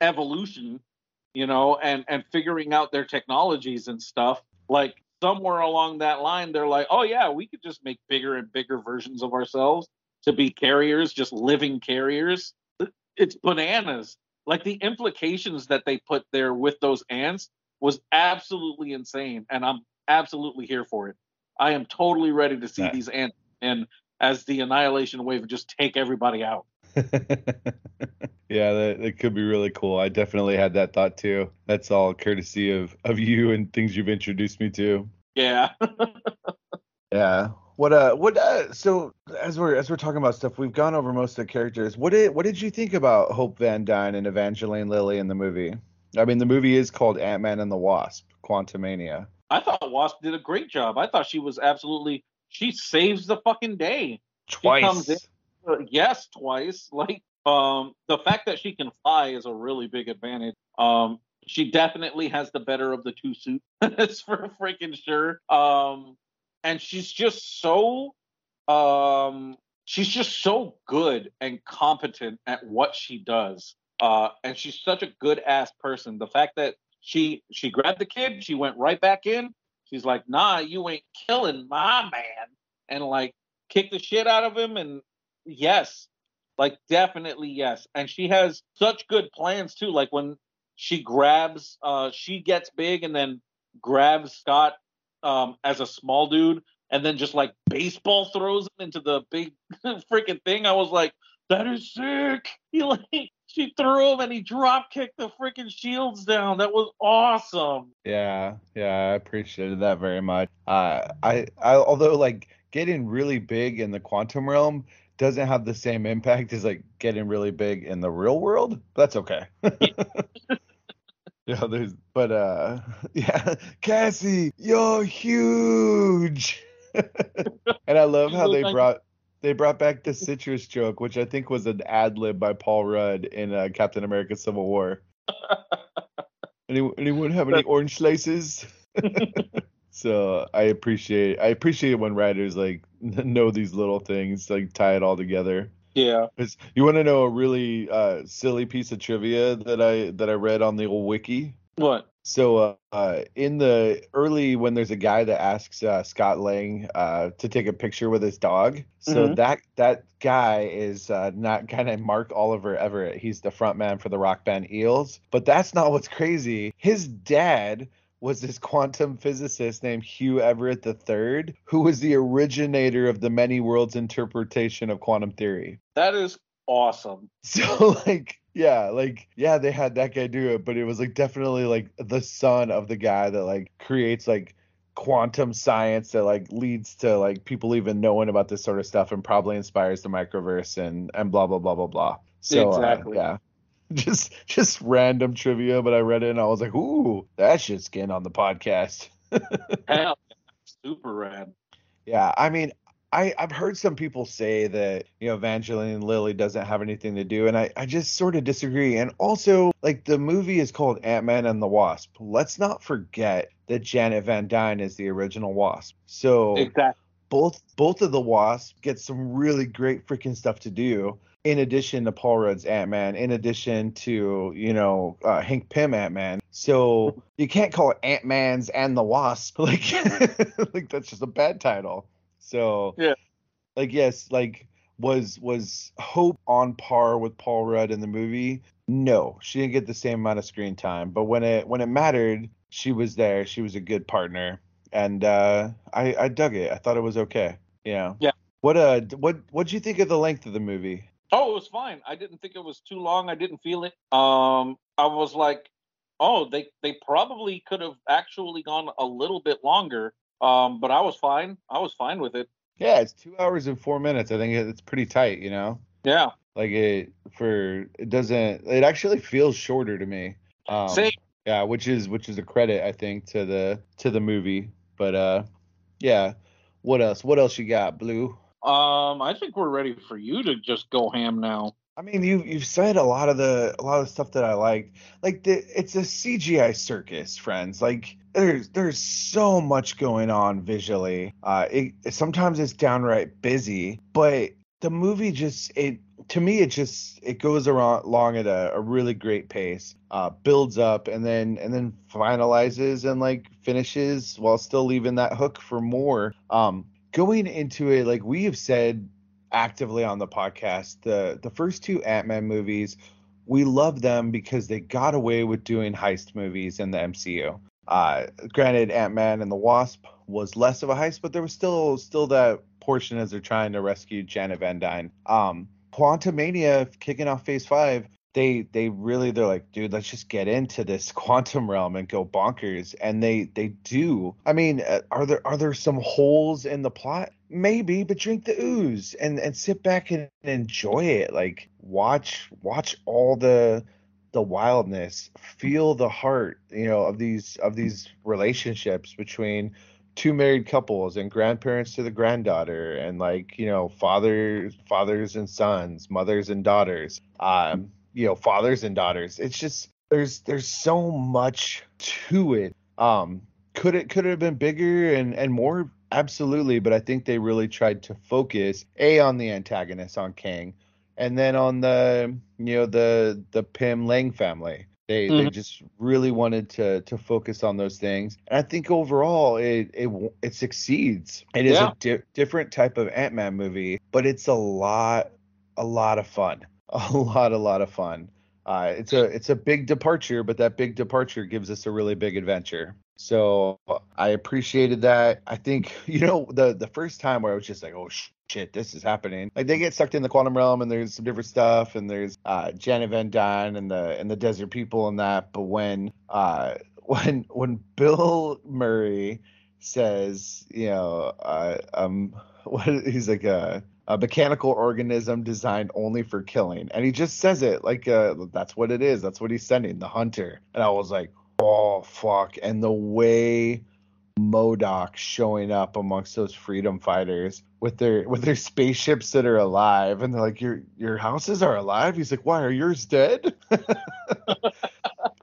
Speaker 3: evolution you know and and figuring out their technologies and stuff like somewhere along that line, they're like, oh, yeah, we could just make bigger and bigger versions of ourselves to be carriers, just living carriers. It's bananas. Like the implications that they put there with those ants was absolutely insane. And I'm absolutely here for it. I am totally ready to see yeah. these ants and as the annihilation wave and just take everybody out.
Speaker 2: yeah, that, that could be really cool. I definitely had that thought too. That's all courtesy of of you and things you've introduced me to.
Speaker 3: Yeah.
Speaker 2: yeah. What uh what uh so as we're as we're talking about stuff, we've gone over most of the characters. What did what did you think about Hope Van Dyne and Evangeline Lilly in the movie? I mean the movie is called Ant Man and the Wasp, Quantumania.
Speaker 3: I thought Wasp did a great job. I thought she was absolutely she saves the fucking day.
Speaker 2: Twice.
Speaker 3: In, uh, yes, twice. Like um the fact that she can fly is a really big advantage. Um she definitely has the better of the two suits. That's for freaking sure. Um, and she's just so, um, she's just so good and competent at what she does. Uh, and she's such a good ass person. The fact that she she grabbed the kid, she went right back in. She's like, "Nah, you ain't killing my man," and like kick the shit out of him. And yes, like definitely yes. And she has such good plans too. Like when she grabs uh she gets big and then grabs Scott um as a small dude and then just like baseball throws him into the big freaking thing. I was like, that is sick. He like she threw him and he drop kicked the freaking shields down. That was awesome.
Speaker 2: Yeah, yeah, I appreciated that very much. Uh, I, I, although like getting really big in the quantum realm doesn't have the same impact as like getting really big in the real world. That's okay. yeah, there's, but uh, yeah, Cassie, you're huge. and I love how they brought they brought back the citrus joke, which I think was an ad lib by Paul Rudd in uh, Captain America: Civil War. Any, anyone have any orange slices? so I appreciate I appreciate when writers like know these little things, like tie it all together.
Speaker 3: Yeah.
Speaker 2: You want to know a really uh, silly piece of trivia that I that I read on the old wiki?
Speaker 3: What?
Speaker 2: So uh, in the early when there's a guy that asks uh, Scott Lang uh, to take a picture with his dog, so mm-hmm. that that guy is uh, not kind of Mark Oliver Everett. He's the front man for the rock band Eels. But that's not what's crazy. His dad was this quantum physicist named Hugh Everett III, who was the originator of the many worlds interpretation of quantum theory.
Speaker 3: That is awesome.
Speaker 2: So like yeah, like yeah, they had that guy do it, but it was like definitely like the son of the guy that like creates like quantum science that like leads to like people even knowing about this sort of stuff and probably inspires the microverse and and blah blah blah blah blah. So uh, exactly. Uh, yeah. Just just random trivia, but I read it and I was like, ooh, that shit's getting on the podcast.
Speaker 3: Hell, super rad.
Speaker 2: Yeah, I mean, I, I've heard some people say that, you know, Evangeline Lilly doesn't have anything to do, and I, I just sort of disagree. And also, like, the movie is called Ant Man and the Wasp. Let's not forget that Janet Van Dyne is the original Wasp. So,
Speaker 3: exactly.
Speaker 2: both both of the Wasps get some really great freaking stuff to do in addition to Paul Rudd's Ant Man, in addition to you know uh, Hank Pym Ant Man. So you can't call it Ant Man's and the Wasp. Like like that's just a bad title. So
Speaker 3: yeah,
Speaker 2: like yes, like was was Hope on par with Paul Rudd in the movie? No, she didn't get the same amount of screen time. But when it when it mattered, she was there. She was a good partner, and uh, I I dug it. I thought it was okay. Yeah.
Speaker 3: Yeah.
Speaker 2: What uh what what'd you think of the length of the movie?
Speaker 3: Oh, it was fine. I didn't think it was too long. I didn't feel it. Um, I was like, oh, they they probably could have actually gone a little bit longer. Um, but I was fine. I was fine with it.
Speaker 2: Yeah, it's two hours and four minutes. I think it's pretty tight. You know.
Speaker 3: Yeah.
Speaker 2: Like it for it doesn't. It actually feels shorter to me.
Speaker 3: Um, Same.
Speaker 2: Yeah, which is which is a credit I think to the to the movie. But uh, yeah. What else? What else you got, Blue?
Speaker 3: Um, I think we're ready for you to just go ham now.
Speaker 2: I mean, you you've said a lot of the a lot of stuff that I liked. Like the it's a CGI circus, friends. Like there's there's so much going on visually. Uh, it sometimes it's downright busy, but the movie just it to me it just it goes around along at a, a really great pace uh, builds up and then and then finalizes and like finishes while still leaving that hook for more um going into it like we have said actively on the podcast. The the first two Ant Man movies, we love them because they got away with doing heist movies in the MCU. Uh, granted, Ant Man and the Wasp was less of a heist, but there was still still that portion as they're trying to rescue Janet Van Dyne. Um, Quantumania kicking off Phase Five they they really they're like dude let's just get into this quantum realm and go bonkers and they they do i mean uh, are there are there some holes in the plot maybe but drink the ooze and and sit back and enjoy it. Like watch watch all the the wildness. Feel the heart you know of these of these relationships between two married couples and grandparents to the granddaughter and like you know fathers fathers and sons mothers and daughters um you know fathers and daughters. It's just there's there's so much to it. Um could it could it have been bigger and and more absolutely but i think they really tried to focus a on the antagonist on kang and then on the you know the the pym lang family they mm-hmm. they just really wanted to to focus on those things and i think overall it it it succeeds it is yeah. a di- different type of ant-man movie but it's a lot a lot of fun a lot, a lot of fun. uh, it's a it's a big departure, but that big departure gives us a really big adventure. So I appreciated that. I think you know the the first time where I was just like, oh shit, this is happening. Like they get sucked in the quantum realm, and there's some different stuff, and there's uh, Janet Van Dyne and the and the desert people and that. But when uh when when Bill Murray says, you know, uh, um, what he's like a a mechanical organism designed only for killing. And he just says it like uh, that's what it is. That's what he's sending, the hunter. And I was like, oh, fuck. And the way MODOK showing up amongst those freedom fighters with their with their spaceships that are alive and they're like your your houses are alive? He's like why are yours dead?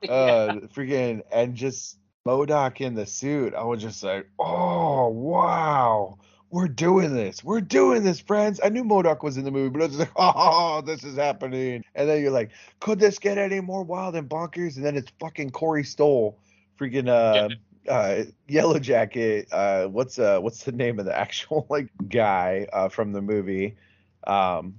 Speaker 2: Uh freaking and just MODOK in the suit I was just like oh wow we're doing this. We're doing this, friends. I knew MODOK was in the movie, but I was like, oh, this is happening. And then you're like, could this get any more wild and bonkers? And then it's fucking Corey Stoll, freaking uh, yeah. uh Yellow Jacket. Uh, what's uh, what's the name of the actual like guy uh from the movie? Um,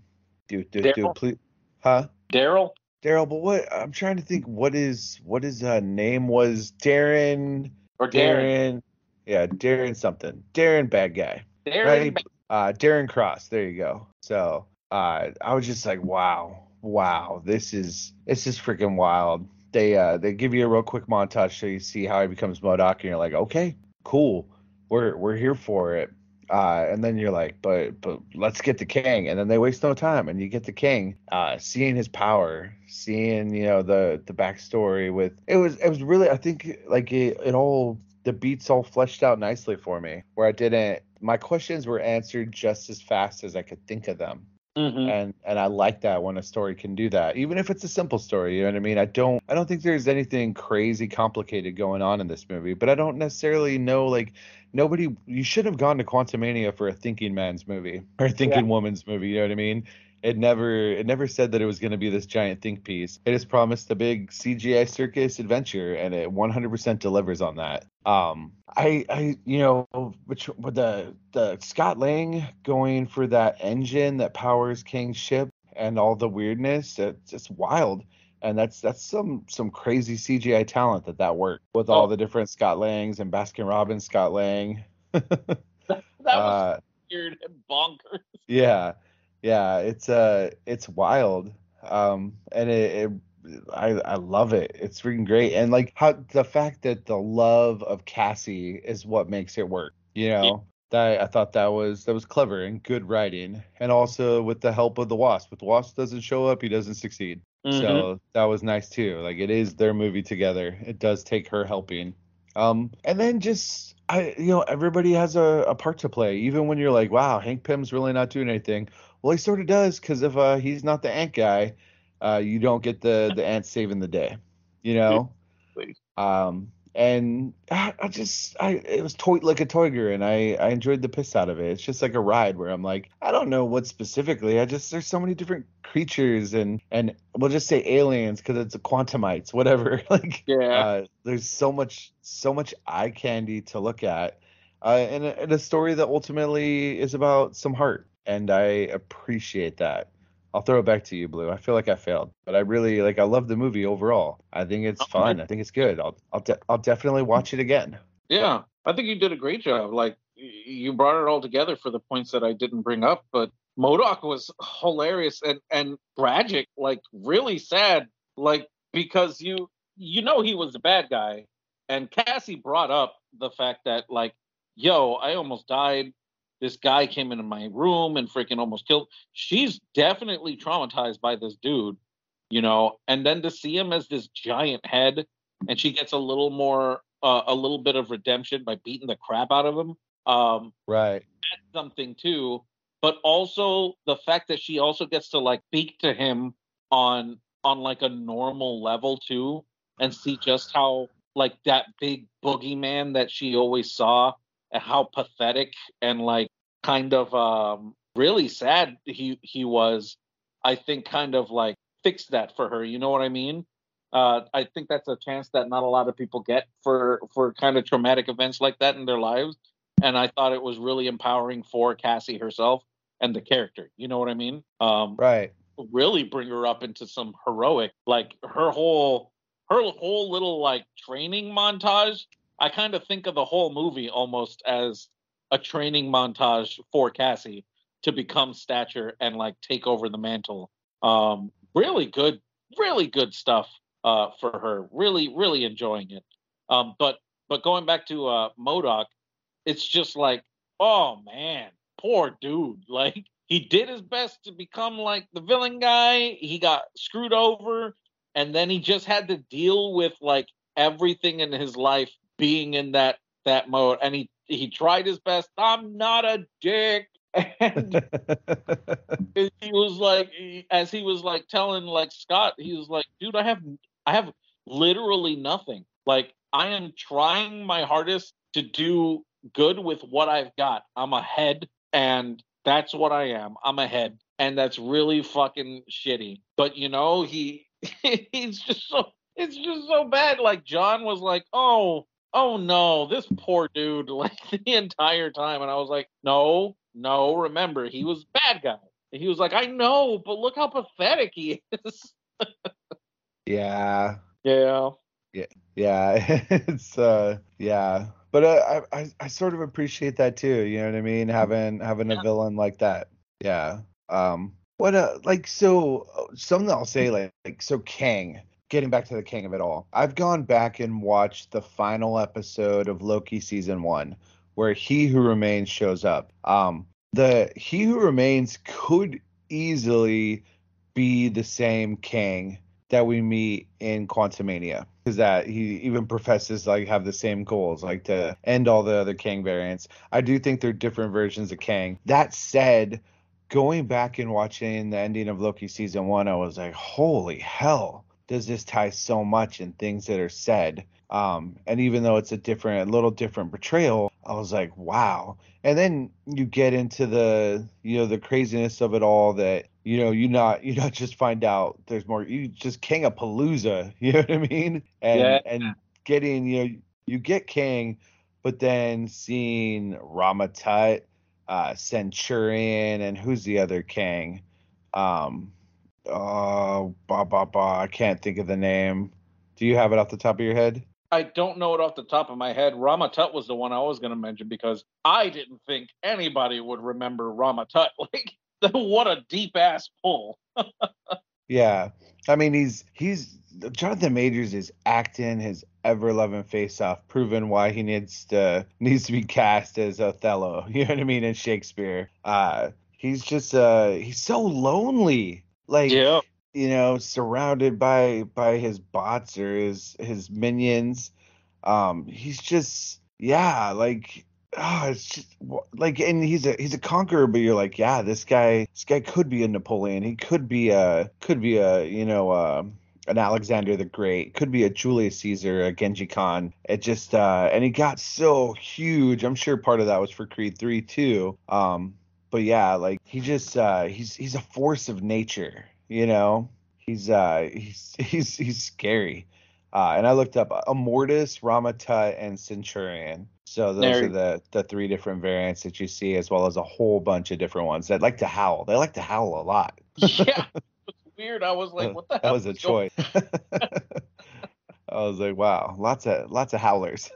Speaker 2: dude, dude, dude, please, huh?
Speaker 3: Daryl.
Speaker 2: Daryl, but what? I'm trying to think. What is what his uh, name was? Darren.
Speaker 3: Or Darren. Darren.
Speaker 2: Yeah, Darren something. Darren, bad guy.
Speaker 3: Darren,
Speaker 2: uh, Darren Cross. There you go. So uh, I was just like, wow, wow, this is it's just freaking wild. They uh, they give you a real quick montage so you see how he becomes MODOK, and you're like, okay, cool, we're we're here for it. Uh, and then you're like, but but let's get the king, and then they waste no time, and you get the king, uh, seeing his power, seeing you know the the backstory with it was it was really I think like it, it all the beats all fleshed out nicely for me, where I didn't my questions were answered just as fast as I could think of them. Mm-hmm. And and I like that when a story can do that, even if it's a simple story. You know what I mean? I don't I don't think there's anything crazy complicated going on in this movie, but I don't necessarily know like nobody. You should have gone to Quantumania for a thinking man's movie or a thinking yeah. woman's movie. You know what I mean? It never it never said that it was going to be this giant think piece. It has promised a big CGI circus adventure, and it 100% delivers on that. Um, I I you know which with the the Scott Lang going for that engine that powers Kang's ship and all the weirdness, it's just wild. And that's that's some some crazy CGI talent that that worked with all oh. the different Scott Langs and Baskin Robbins Scott Lang.
Speaker 3: that, that was uh, weird and bonkers.
Speaker 2: Yeah yeah, it's uh it's wild. Um and it, it I I love it. It's freaking great. And like how the fact that the love of Cassie is what makes it work. You know, yeah. that I thought that was that was clever and good writing. And also with the help of the Wasp. If the Wasp doesn't show up, he doesn't succeed. Mm-hmm. So that was nice too. Like it is their movie together. It does take her helping. Um and then just I you know, everybody has a, a part to play. Even when you're like, wow, Hank Pym's really not doing anything well, he sort of does because if uh, he's not the ant guy, uh, you don't get the the ant saving the day. You know. Please. Um, and I, I, just I it was toy like a toyger and I I enjoyed the piss out of it. It's just like a ride where I'm like I don't know what specifically. I just there's so many different creatures and and we'll just say aliens because it's a quantumites whatever. like
Speaker 3: yeah,
Speaker 2: uh, there's so much so much eye candy to look at. Uh, and, a, and a story that ultimately is about some heart and I appreciate that. I'll throw it back to you, Blue. I feel like I failed, but I really like. I love the movie overall. I think it's oh, fun. I think it's good. I'll I'll de- I'll definitely watch it again.
Speaker 3: Yeah, I think you did a great job. Like you brought it all together for the points that I didn't bring up, but MODOK was hilarious and and tragic, like really sad, like because you you know he was the bad guy, and Cassie brought up the fact that like, yo, I almost died this guy came into my room and freaking almost killed. She's definitely traumatized by this dude, you know. And then to see him as this giant head, and she gets a little more, uh, a little bit of redemption by beating the crap out of him. Um,
Speaker 2: right.
Speaker 3: That's something too. But also the fact that she also gets to like speak to him on on like a normal level too, and see just how like that big boogeyman that she always saw and how pathetic and like kind of um, really sad he he was. I think kind of like fixed that for her. You know what I mean? Uh, I think that's a chance that not a lot of people get for for kind of traumatic events like that in their lives. And I thought it was really empowering for Cassie herself and the character. You know what I mean? Um,
Speaker 2: right.
Speaker 3: really bring her up into some heroic, like her whole her whole little like training montage. I kind of think of the whole movie almost as a training montage for Cassie to become stature and like take over the mantle. Um, really good, really good stuff uh, for her. Really, really enjoying it. Um, but but going back to uh, MODOK, it's just like, oh man, poor dude. Like he did his best to become like the villain guy. He got screwed over, and then he just had to deal with like everything in his life being in that that mode. And he he tried his best. I'm not a dick. And he was like, as he was like telling like Scott, he was like, dude, I have I have literally nothing. Like I am trying my hardest to do good with what I've got. I'm ahead, and that's what I am. I'm ahead, and that's really fucking shitty. But you know, he he's just so it's just so bad. Like John was like, oh, oh no, this poor dude, like the entire time, and I was like, no, no, remember he was bad guy. he was like, I know, but look how pathetic he is.
Speaker 2: yeah.
Speaker 3: Yeah.
Speaker 2: Yeah. Yeah. it's uh yeah. But uh, I, I I sort of appreciate that too, you know what I mean? Having having a villain like that. Yeah. Um what uh like so something I'll say like like so Kang getting back to the Kang of it all. I've gone back and watched the final episode of Loki season 1 where He Who Remains shows up. Um, the He Who Remains could easily be the same Kang that we meet in Quantumania because that he even professes like have the same goals, like to end all the other Kang variants. I do think they're different versions of Kang. That said, going back and watching the ending of Loki season one, I was like, holy hell, does this tie so much in things that are said? Um, and even though it's a different, a little different portrayal, I was like, wow. And then you get into the, you know, the craziness of it all that, you know, you not, you not just find out there's more, you just King of Palooza, you know what I mean? And, yeah. and getting, you know, you get Kang, but then seeing Rama Tut, uh, Centurion, and who's the other Kang? Um, uh, bah, bah, bah, I can't think of the name. Do you have it off the top of your head?
Speaker 3: I don't know it off the top of my head. Rama Tut was the one I was going to mention because I didn't think anybody would remember Rama Tut. Like, what a deep ass pull.
Speaker 2: yeah, I mean he's he's Jonathan Majors is acting his ever loving face off, proving why he needs to needs to be cast as Othello. You know what I mean in Shakespeare. Uh, he's just uh he's so lonely. Like you know, surrounded by by his bots or his his minions. Um, he's just yeah, like oh, it's just like, and he's a he's a conqueror, but you're like, yeah, this guy this guy could be a Napoleon. He could be a could be a you know uh, an Alexander the Great. Could be a Julius Caesar, a Genghis Khan. It just uh, and he got so huge. I'm sure part of that was for Creed three too. Um, but yeah, like he just uh, he's he's a force of nature you know, he's uh he's he's he's scary. Uh, and I looked up Immortus, Rama Tut, and Centurion. So those there. are the the three different variants that you see, as well as a whole bunch of different ones that like to howl. They like to howl a lot.
Speaker 3: yeah, it's weird. I was like, what the hell?
Speaker 2: That was a choice. I was like, wow, lots of lots of howlers.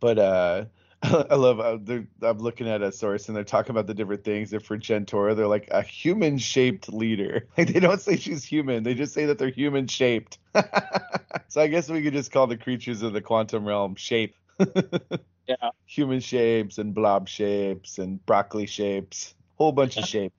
Speaker 2: but uh I love uh, I'm looking at a source and they're talking about the different things. And for Jentorra, they're like a human shaped leader. Like they don't say she's human, they just say that they're human shaped. so I guess we could just call the creatures of the quantum realm shape.
Speaker 3: yeah.
Speaker 2: Human shapes and blob shapes and broccoli shapes. Whole bunch of shape.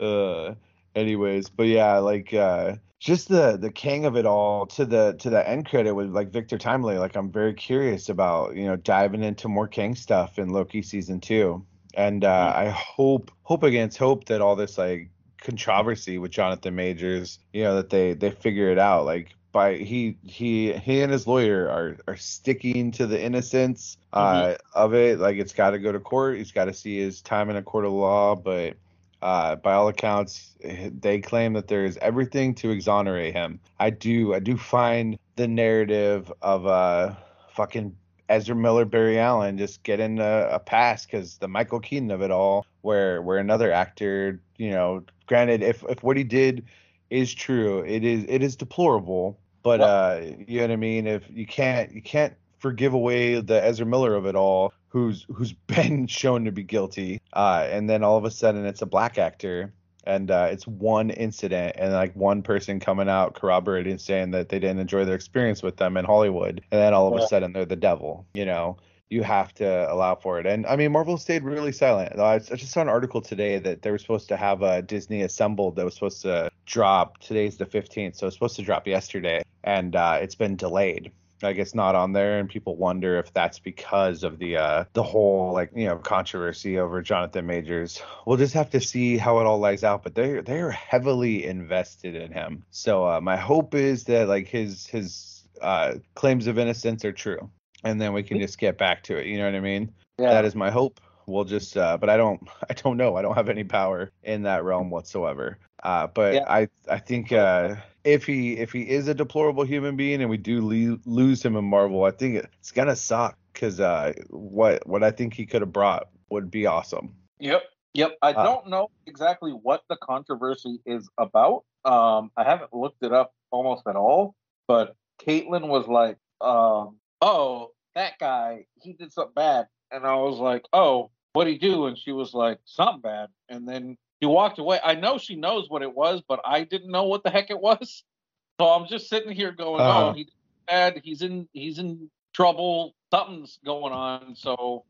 Speaker 2: uh, anyways, but yeah, like uh just the the Kang of it all to the to the end credit with like Victor Timely. Like I'm very curious about you know diving into more Kang stuff in Loki season two, and uh, I hope hope against hope that all this like controversy with Jonathan Majors, you know, that they they figure it out. Like by he he he and his lawyer are are sticking to the innocence uh, mm-hmm. of it. Like it's got to go to court. He's got to see his time in a court of law, but uh, by all accounts, they claim that there is everything to exonerate him. I do, I do find the narrative of uh, fucking Ezra Miller, Barry Allen just getting a, a pass because the Michael Keaton of it all where where another actor, you know, granted, if if what he did is true, it is it is deplorable. But uh, you know what I mean. If you can't you can't forgive away the Ezra Miller of it all, who's who's been shown to be guilty, uh, and then all of a sudden it's a black actor and uh, it's one incident and like one person coming out corroborating saying that they didn't enjoy their experience with them in Hollywood, and then all of yeah. a sudden they're the devil. You know, you have to allow for it. And I mean, Marvel stayed really silent. I just saw an article today that they were supposed to have a Disney Assembled that was supposed to drop. Today's the 15th, so it's supposed to drop yesterday, and uh, it's been delayed like it's not on there and people wonder if that's because of the uh the whole like you know controversy over Jonathan Majors. We'll just have to see how it all lays out, but they're they're heavily invested in him. So uh, my hope is that like his his uh claims of innocence are true and then we can just get back to it, you know what I mean? Yeah. That is my hope. We'll just uh but I don't I don't know. I don't have any power in that realm whatsoever. Uh, but yeah. I I think uh, if he if he is a deplorable human being and we do le- lose him in Marvel, I think it's gonna suck because uh, what what I think he could have brought would be awesome.
Speaker 3: Yep, yep. I uh, don't know exactly what the controversy is about. Um, I haven't looked it up almost at all. But Caitlin was like, um, "Oh, that guy, he did something bad," and I was like, "Oh, what did he do?" And she was like, "Something bad," and then he walked away. I know she knows what it was, but I didn't know what the heck it was. So I'm just sitting here going, uh-huh. "Oh, he's bad. He's in. He's in trouble. Something's going on." So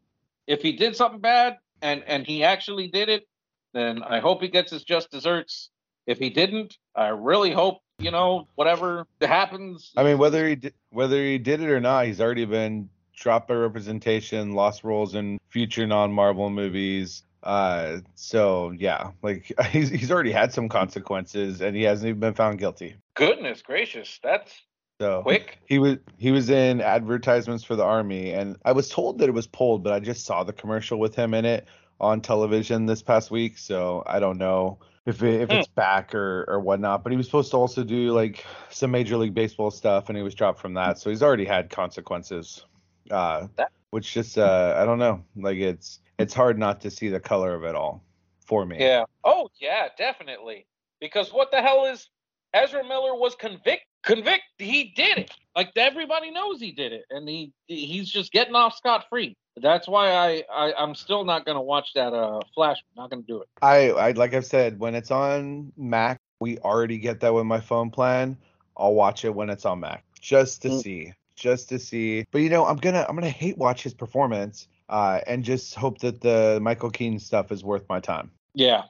Speaker 3: if he did something bad and and he actually did it, then I hope he gets his just desserts. If he didn't, I really hope you know whatever happens.
Speaker 2: I mean, whether he did, whether he did it or not, he's already been dropped by representation, lost roles in future non-Marvel movies. Uh, so yeah, like he's he's already had some consequences, and he hasn't even been found guilty.
Speaker 3: Goodness gracious, that's so quick.
Speaker 2: He was he was in advertisements for the army, and I was told that it was pulled, but I just saw the commercial with him in it on television this past week, so I don't know if it, if it's back or or whatnot. But he was supposed to also do like some Major League Baseball stuff, and he was dropped from that, so he's already had consequences. Uh, that- which just uh, I don't know, like it's it's hard not to see the color of it all for me.
Speaker 3: Yeah. Oh yeah, definitely. Because what the hell is Ezra Miller was convict convict he did it. Like everybody knows he did it, and he he's just getting off scot free. That's why I, I I'm still not gonna watch that uh Flash. I'm not gonna do it.
Speaker 2: I I like I've said when it's on Mac, we already get that with my phone plan. I'll watch it when it's on Mac just to mm. see, just to see. But you know, I'm gonna I'm gonna hate watch his performance uh, and just hope that the Michael Keaton stuff is worth my time.
Speaker 3: Yeah.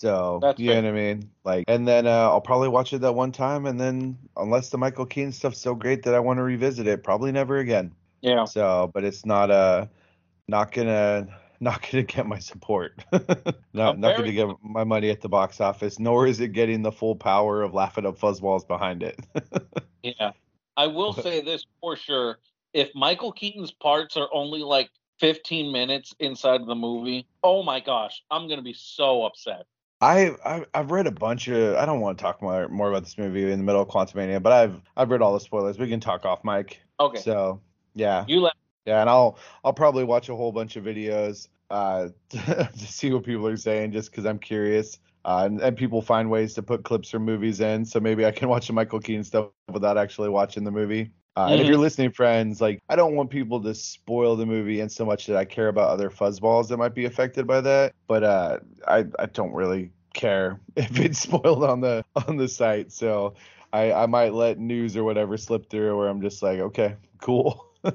Speaker 2: So That's you fair. know what I mean? Like, and then uh, I'll probably watch it that one time, and then unless the Michael Keaton stuff's so great that I want to revisit it, probably never again.
Speaker 3: Yeah.
Speaker 2: So, but it's not a not gonna not gonna get my support. not not gonna get my money at the box office, nor is it getting the full power of Laugh It Up Fuzzballs behind it.
Speaker 3: yeah. I will say this for sure. If Michael Keaton's parts are only like 15 minutes inside of the movie, oh my gosh, I'm gonna be so upset.
Speaker 2: I, I I've read a bunch of. I don't want to talk more more about this movie in the middle of Quantumania, but I've I've read all the spoilers. We can talk off mic.
Speaker 3: Okay.
Speaker 2: So yeah.
Speaker 3: You let.
Speaker 2: Yeah, and I'll I'll probably watch a whole bunch of videos uh to, to see what people are saying, just because I'm curious. Uh, and, and, people find ways to put clips from movies in, so maybe I can watch the Michael Keaton stuff without actually watching the movie. Uh, mm-hmm. And if you're mm-hmm. listening, friends, like I don't want people to spoil the movie in so much that I care about other fuzzballs that might be affected by that. But uh, I I don't really care if it's spoiled on the on the site. So I I might let news or whatever slip through where I'm just like, okay, cool. yeah.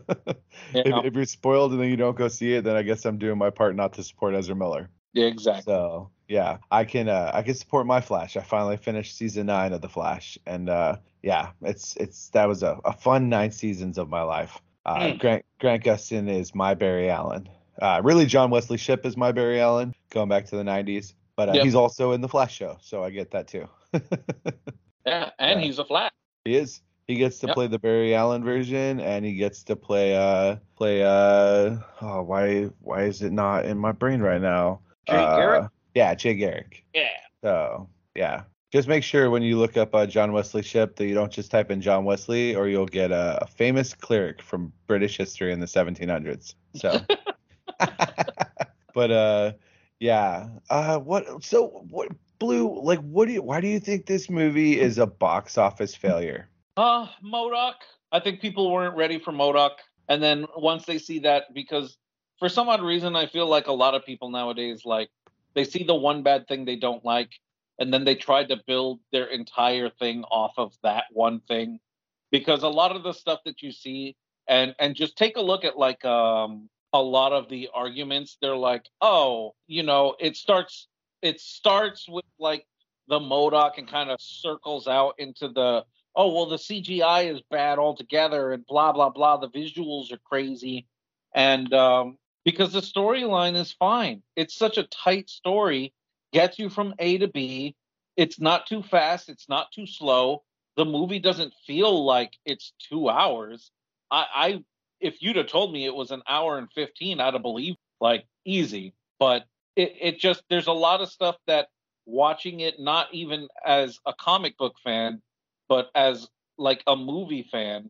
Speaker 2: if, if, you're spoiled and then you don't go see it, then I guess I'm doing my part not to support Ezra Miller.
Speaker 3: Yeah, exactly.
Speaker 2: So yeah, I can uh, I can support my Flash. I finally finished season nine of the Flash, and uh, yeah, it's it's that was a, a fun nine seasons of my life. Uh, mm. Grant Grant Gustin is my Barry Allen. Uh, really, John Wesley Shipp is my Barry Allen, going back to the '90s. But uh, yep. he's also in the Flash show, so I get that too.
Speaker 3: yeah, and he's a Flash.
Speaker 2: He is. He gets to yep. play the Barry Allen version, and he gets to play uh play uh oh why why is it not in my brain right now?
Speaker 3: Jay Garrick. Uh,
Speaker 2: yeah, Jay Garrick.
Speaker 3: Yeah.
Speaker 2: So yeah, just make sure when you look up uh, John Wesley Shipp that you don't just type in John Wesley, or you'll get a, a famous cleric from British history in the 1700s. So, but uh, Yeah. Uh, what? So what? Blue, like, what do you? Why do you think this movie is a box office failure?
Speaker 3: Uh, MODOK. I think people weren't ready for MODOK, and then once they see that, because for some odd reason, I feel like a lot of people nowadays like they see the one bad thing they don't like, and then they tried to build their entire thing off of that one thing. Because a lot of the stuff that you see, and and just take a look at like um a lot of the arguments, they're like, oh, you know, it starts it starts with like the MODOK and kind of circles out into the oh well the CGI is bad altogether and blah blah blah the visuals are crazy and um, because the storyline is fine it's such a tight story gets you from A to B. It's not too fast. It's not too slow. The movie doesn't feel like it's two hours. I, I if you'd have told me it was an hour and 15 I'd have believed like easy. But it, it just there's a lot of stuff that watching it not even as a comic book fan but as like a movie fan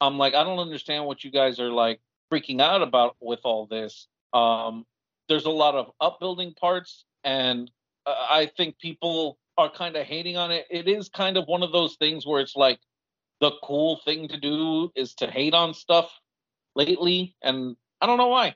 Speaker 3: i'm like i don't understand what you guys are like freaking out about with all this. Um there's a lot of upbuilding parts and i think people are kind of hating on it it is kind of one of those things where it's like the cool thing to do is to hate on stuff lately and i don't know why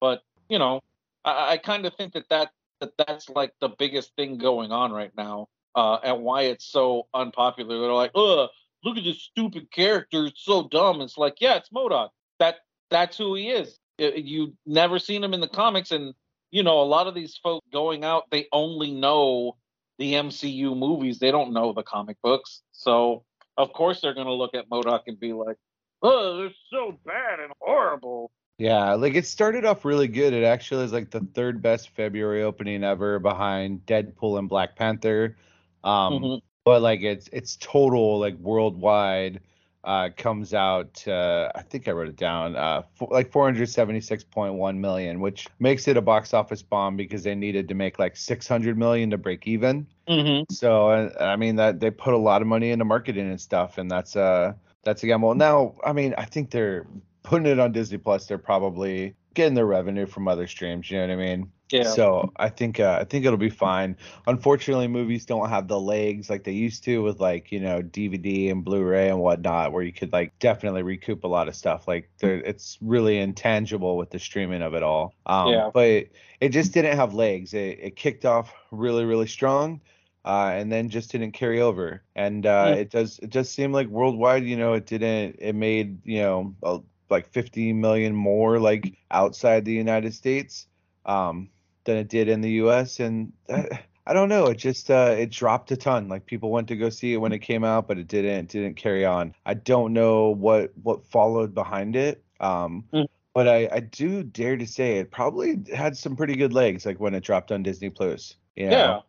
Speaker 3: but you know I, I kind of think that, that that that's like the biggest thing going on right now, uh, and why it's so unpopular. They're like, "Ugh, look at this stupid character. It's so dumb." It's like, yeah, it's MODOK. That that's who he is. You never seen him in the comics, and you know a lot of these folk going out, they only know the MCU movies. They don't know the comic books, so of course they're gonna look at MODOK and be like, "Oh, they're so bad and horrible."
Speaker 2: Yeah, like it started off really good. It actually is like the third best February opening ever behind Deadpool and Black Panther. Um, mm-hmm. But like it's it's total like worldwide uh, comes out. Uh, I think I wrote it down. Uh, like 476.1 million, which makes it a box office bomb because they needed to make like 600 million to break even.
Speaker 3: Mm-hmm.
Speaker 2: So I mean that they put a lot of money into marketing and stuff, and that's uh that's a gamble. Now I mean I think they're putting it on Disney Plus, they're probably getting their revenue from other streams. You know what I mean?
Speaker 3: Yeah.
Speaker 2: So I think uh, I think it'll be fine. Unfortunately, movies don't have the legs like they used to with like you know DVD and Blu-ray and whatnot, where you could like definitely recoup a lot of stuff. Like it's really intangible with the streaming of it all. Um, yeah. But it just didn't have legs. It, it kicked off really really strong. Uh, and then just didn't carry over. And uh, yeah. it does it does seem like worldwide, you know, it didn't. It made you know a, like 50 million more like outside the United States um, than it did in the U.S. And I, I don't know, it just uh, it dropped a ton. Like people went to go see it when it came out, but it didn't didn't carry on. I don't know what what followed behind it. Um, mm. But I, I do dare to say it probably had some pretty good legs, like when it dropped on Disney Plus. You know?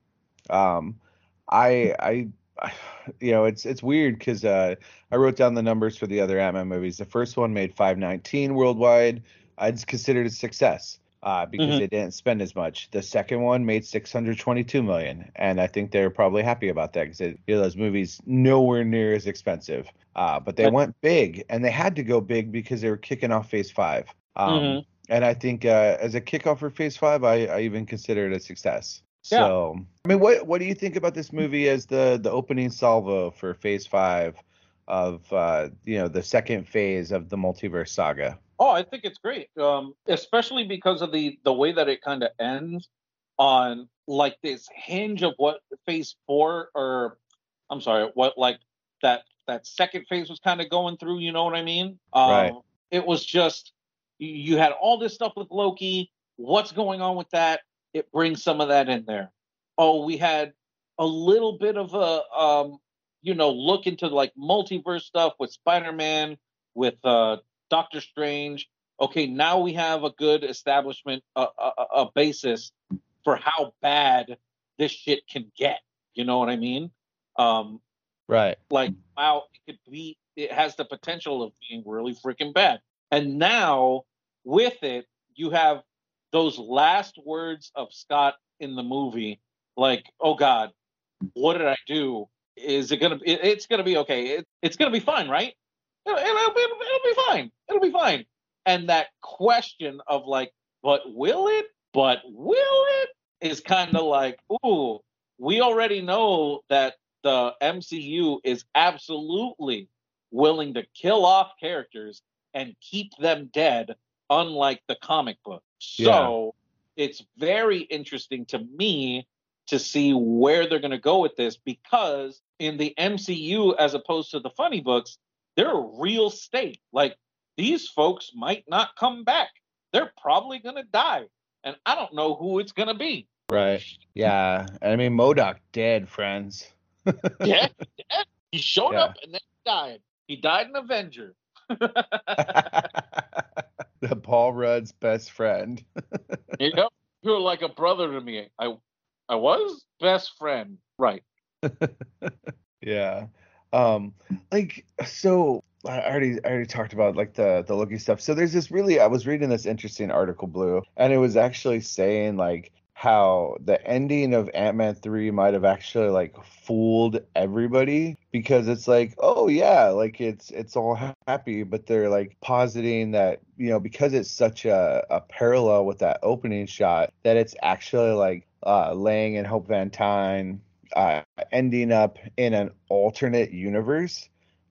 Speaker 2: Yeah. Um, I I you know, it's it's weird because uh, I wrote down the numbers for the other Ant-Man movies. The first one made 519 worldwide. I'd considered a success uh, because mm-hmm. they didn't spend as much. The second one made 622 million, and I think they're probably happy about that because you know those movies nowhere near as expensive. Uh, but they but, went big, and they had to go big because they were kicking off Phase Five. Um, mm-hmm. And I think uh, as a kickoff for Phase Five, I, I even consider it a success. Yeah. So, I mean, what what do you think about this movie as the the opening salvo for Phase Five of uh, you know the second phase of the multiverse saga?
Speaker 3: Oh, I think it's great, um, especially because of the the way that it kind of ends on like this hinge of what Phase Four or I'm sorry, what like that that second phase was kind of going through. You know what I mean?
Speaker 2: Um, right.
Speaker 3: It was just you had all this stuff with Loki. What's going on with that? it brings some of that in there. Oh, we had a little bit of a um, you know look into like multiverse stuff with Spider-Man, with uh, Doctor Strange. Okay, now we have a good establishment, a, a, a basis for how bad this shit can get. You know what I mean? Um,
Speaker 2: right.
Speaker 3: Like, wow, it could be. It has the potential of being really freaking bad. And now with it, you have those last words of Scott in the movie, like, "Oh God, what did I do? Is it gonna? It, it's gonna be okay. It, it's gonna be fine, right? It'll, it'll, it'll, it'll be fine. It'll be fine." And that question of like, "But will it? But will it? Is kind of like, ooh, we already know that the MCU is absolutely willing to kill off characters and keep them dead, unlike the comic book. So yeah. it's very interesting to me to see where they're going to go with this because in the MCU, as opposed to the funny books, they're a real state. Like these folks might not come back. They're probably going to die. And I don't know who it's going to be.
Speaker 2: Right. Yeah. I mean, MODOK dead, friends.
Speaker 3: yeah, dead. He showed yeah. up and then he died. He died an Avenger.
Speaker 2: the Paul Rudd's best friend.
Speaker 3: you know, You're like a brother to me. I I was best friend. Right.
Speaker 2: yeah. Um like so I already I already talked about like the the Loki stuff. So there's this really I was reading this interesting article blue and it was actually saying like how the ending of Ant-Man 3 might have actually like fooled everybody because it's like oh yeah like it's it's all happy but they're like positing that you know because it's such a, a parallel with that opening shot that it's actually like uh Lang and Hope Van Dyne uh ending up in an alternate universe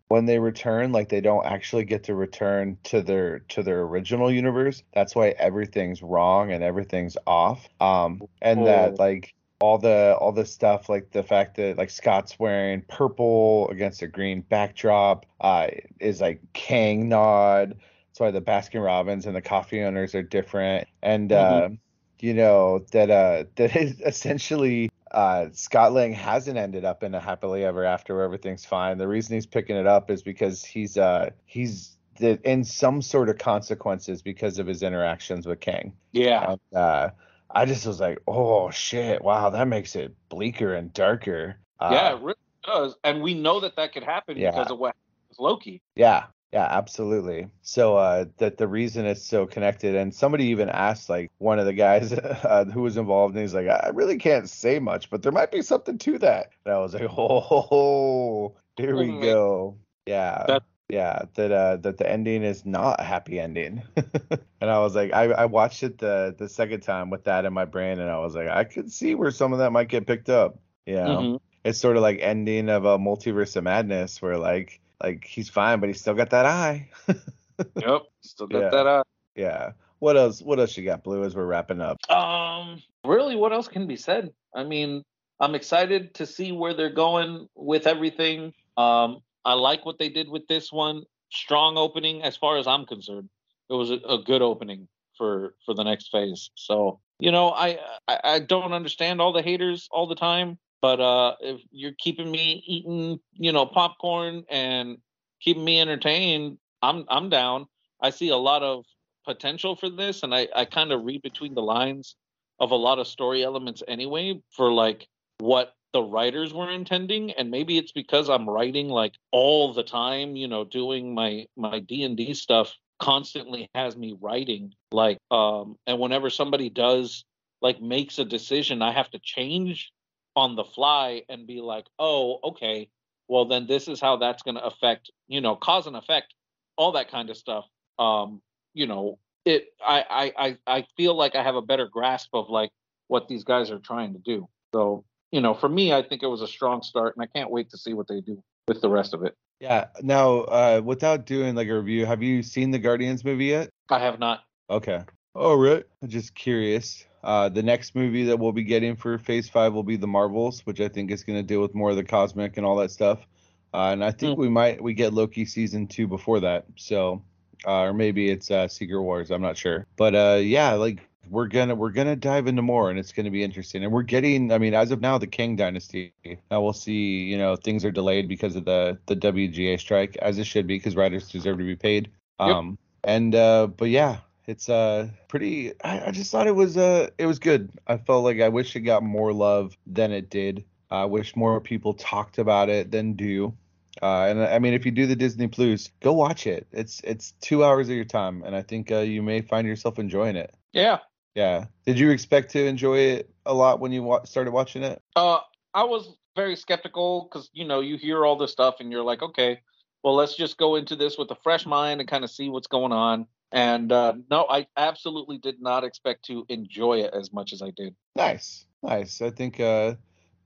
Speaker 2: when they return like they don't actually get to return to their to their original universe. That's why everything's wrong and everything's off. Um and that like all the all the stuff like the fact that like Scott's wearing purple against a green backdrop uh is like Kang nod. That's why the Baskin Robbins and the coffee owners are different. And mm-hmm. uh you know that uh that is essentially uh, Scott Lang hasn't ended up in a happily ever after where everything's fine. The reason he's picking it up is because he's uh he's in some sort of consequences because of his interactions with Kang.
Speaker 3: Yeah.
Speaker 2: And, uh, I just was like, oh shit, wow, that makes it bleaker and darker.
Speaker 3: Uh, yeah, it really does, and we know that that could happen yeah. because of what Loki.
Speaker 2: Yeah, yeah, absolutely. So uh, that the reason it's so connected, and somebody even asked like one of the guys uh, who was involved, and he's like, I really can't say much, but there might be something to that. And I was like, oh, here we go. Yeah. That- yeah, that uh that the ending is not a happy ending. and I was like, I, I watched it the the second time with that in my brain, and I was like, I could see where some of that might get picked up. You know, mm-hmm. it's sort of like ending of a multiverse of madness, where like like he's fine, but he's still got that eye.
Speaker 3: yep, still got yeah. that eye.
Speaker 2: Yeah. What else? What else you got, Blue? As we're wrapping up.
Speaker 3: Um, really, what else can be said? I mean, I'm excited to see where they're going with everything. Um, I like what they did with this one. Strong opening, as far as I'm concerned. It was a, a good opening for for the next phase. So you know, I, I I don't understand all the haters all the time. But uh, if you're keeping me eating, you know, popcorn and keeping me entertained, I'm I'm down. I see a lot of potential for this, and I I kind of read between the lines of a lot of story elements anyway for like what the writers were intending and maybe it's because i'm writing like all the time you know doing my my d&d stuff constantly has me writing like um and whenever somebody does like makes a decision i have to change on the fly and be like, oh, okay, well then this is how that's going to affect, you know, cause and effect, all that kind of stuff. Um, you know, it. I I I feel like I have a better grasp of like what these guys are trying to do. So you know, for me, I think it was a strong start, and I can't wait to see what they do with the rest of it.
Speaker 2: Yeah. Now, uh, without doing like a review, have you seen the Guardians movie yet?
Speaker 3: I have not.
Speaker 2: Okay. All right. I'm just curious. Uh, the next movie that we'll be getting for Phase Five will be the Marvels, which I think is going to deal with more of the cosmic and all that stuff. Uh, and I think mm. we might we get Loki season two before that. So, uh, or maybe it's uh, Secret Wars. I'm not sure. But uh, yeah, like we're gonna we're gonna dive into more, and it's gonna be interesting. And we're getting, I mean, as of now, the Kang Dynasty. Now we'll see. You know, things are delayed because of the the WGA strike, as it should be, because writers deserve to be paid. Um, yep. and uh, but yeah, it's uh pretty I, I, just thought it was uh it was good. I felt like i wish it got more love than it did. I wish more people talked about it than do. Uh and i mean if you do the disney plus go watch it. It's it's two hours of your time and i think uh, you may find yourself enjoying it.
Speaker 3: Yeah.
Speaker 2: Yeah. Did you expect to enjoy it a lot when you wa- started watching it?
Speaker 3: Uh i was very skeptical because you know you hear all this stuff and you're like okay well let's just go into this with a fresh mind and kind of see what's going on and uh, no, I absolutely did not expect to enjoy it as much as I did.
Speaker 2: Nice. Nice. I think uh,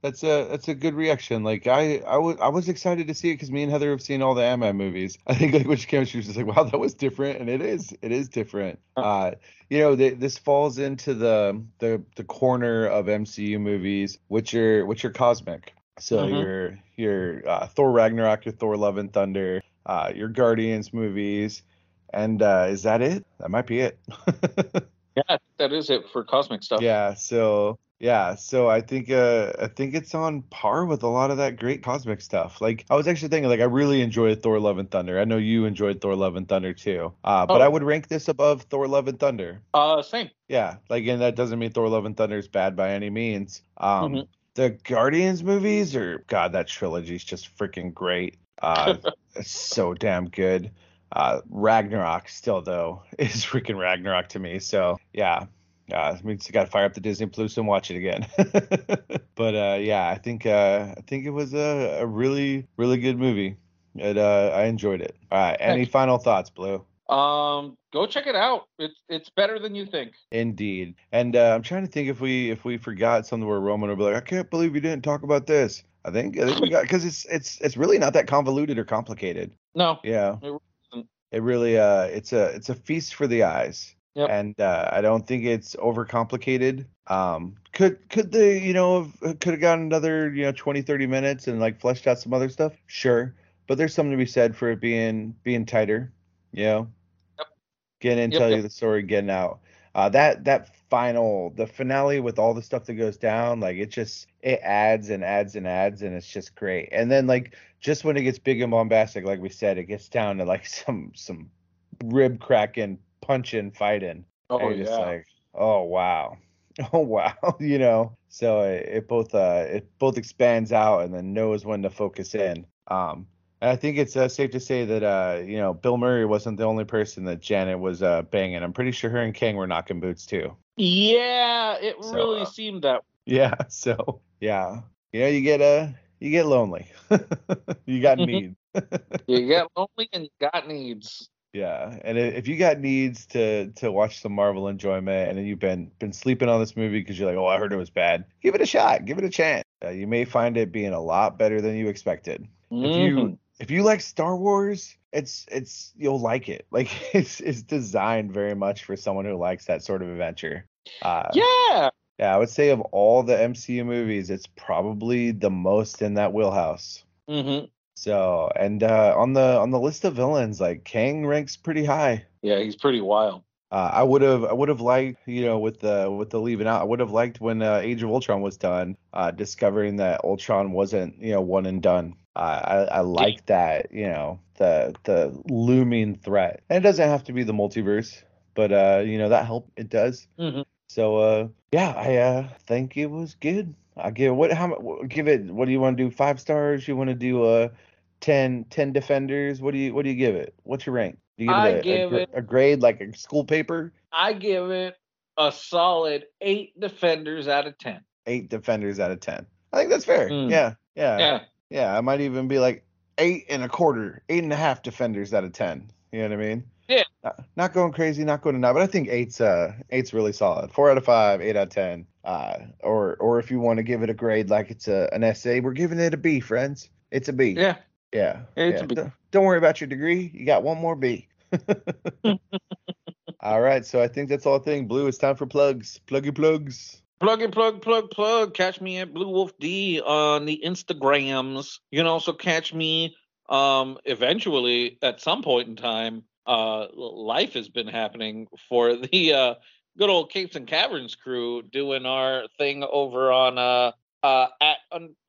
Speaker 2: that's a that's a good reaction. Like I I was I was excited to see it because me and Heather have seen all the Ant Man movies. I think like which came, she was just like, wow, that was different, and it is it is different. Uh, you know, they, this falls into the the the corner of MCU movies, which are which are cosmic. So mm-hmm. your your uh, Thor Ragnarok, your Thor Love and Thunder, uh, your Guardians movies, and uh, is that it? That might be it.
Speaker 3: yeah, that is it for cosmic stuff.
Speaker 2: Yeah. So yeah, so I think uh I think it's on par with a lot of that great cosmic stuff. Like I was actually thinking like I really enjoyed Thor Love and Thunder. I know you enjoyed Thor Love and Thunder too. Uh but oh. I would rank this above Thor Love and Thunder.
Speaker 3: Uh same.
Speaker 2: Yeah, like and that doesn't mean Thor Love and Thunder is bad by any means. Um mm-hmm. the Guardians movies or god that trilogy is just freaking great. Uh it's so damn good. Uh Ragnarok still though is freaking Ragnarok to me. So, yeah, uh, we just got to fire up the Disney Plus and watch it again. but uh, yeah, I think uh, I think it was a, a really really good movie. It, uh, I enjoyed it. All right, any final thoughts, Blue?
Speaker 3: Um, go check it out. It's it's better than you think.
Speaker 2: Indeed. And uh, I'm trying to think if we if we forgot something where Roman would be like, I can't believe you didn't talk about this. I think I think we got because it's it's it's really not that convoluted or complicated.
Speaker 3: No.
Speaker 2: Yeah. It, it really uh it's a it's a feast for the eyes. Yep. And uh, I don't think it's overcomplicated. Um, could could they, you know, could have gotten another, you know, 20, 30 minutes and like fleshed out some other stuff? Sure. But there's something to be said for it being being tighter, you know. Yep. Getting in, yep, tell yep. you the story, getting out. Uh, that that final the finale with all the stuff that goes down, like it just it adds and adds and adds and it's just great. And then like just when it gets big and bombastic, like we said, it gets down to like some some rib cracking punching, fighting. Oh yeah. Just like, oh wow, oh wow, you know. So it, it both uh it both expands out and then knows when to focus in. Um, and I think it's uh, safe to say that uh you know Bill Murray wasn't the only person that Janet was uh banging. I'm pretty sure her and Kang were knocking boots too.
Speaker 3: Yeah, it so, really uh, seemed that.
Speaker 2: Yeah. So yeah, you know you get uh you get lonely. you got needs.
Speaker 3: you get lonely and you got needs.
Speaker 2: Yeah, and if you got needs to to watch some Marvel enjoyment, and then you've been been sleeping on this movie because you're like, oh, I heard it was bad, give it a shot, give it a chance. Uh, you may find it being a lot better than you expected. Mm-hmm. If you mm-hmm. if you like Star Wars, it's it's you'll like it. Like it's it's designed very much for someone who likes that sort of adventure.
Speaker 3: Uh, yeah.
Speaker 2: Yeah, I would say of all the MCU movies, it's probably the most in that wheelhouse.
Speaker 3: Mm-hmm.
Speaker 2: So, and uh, on the on the list of villains, like Kang ranks pretty high.
Speaker 3: Yeah, he's pretty wild.
Speaker 2: Uh, I would have I would have liked you know with the with the leaving out I would have liked when uh, Age of Ultron was done, uh, discovering that Ultron wasn't you know one and done. I I like that you know the the looming threat, and it doesn't have to be the multiverse, but uh you know that help it does.
Speaker 3: Mm-hmm.
Speaker 2: So uh yeah I uh think it was good. I give what how give it what do you want to do five stars? You want to do a uh, 10, 10 defenders? What do you what do you give it? What's your rank? Do you give
Speaker 3: I
Speaker 2: it, a,
Speaker 3: give
Speaker 2: a,
Speaker 3: it
Speaker 2: a grade like a school paper?
Speaker 3: I give it a solid eight defenders out of ten.
Speaker 2: Eight defenders out of ten. I think that's fair. Mm. Yeah, yeah, yeah, yeah. I might even be like eight and a quarter, eight and a half defenders out of ten. You know what I mean?
Speaker 3: Yeah.
Speaker 2: Not, not going crazy, not going to nine, but I think eight's uh eight's really solid. Four out of five, eight out of ten. Uh, or or if you want to give it a grade like it's a an essay, we're giving it a B, friends. It's a B.
Speaker 3: Yeah.
Speaker 2: Yeah. It's yeah. Don't worry about your degree. You got one more B. all right. So I think that's all thing. Blue, it's time for plugs. Pluggy plugs.
Speaker 3: Plug and plug, plug, plug. Catch me at Blue Wolf D on the Instagrams. You can also catch me um eventually at some point in time. Uh life has been happening for the uh good old Capes and Caverns crew doing our thing over on uh uh at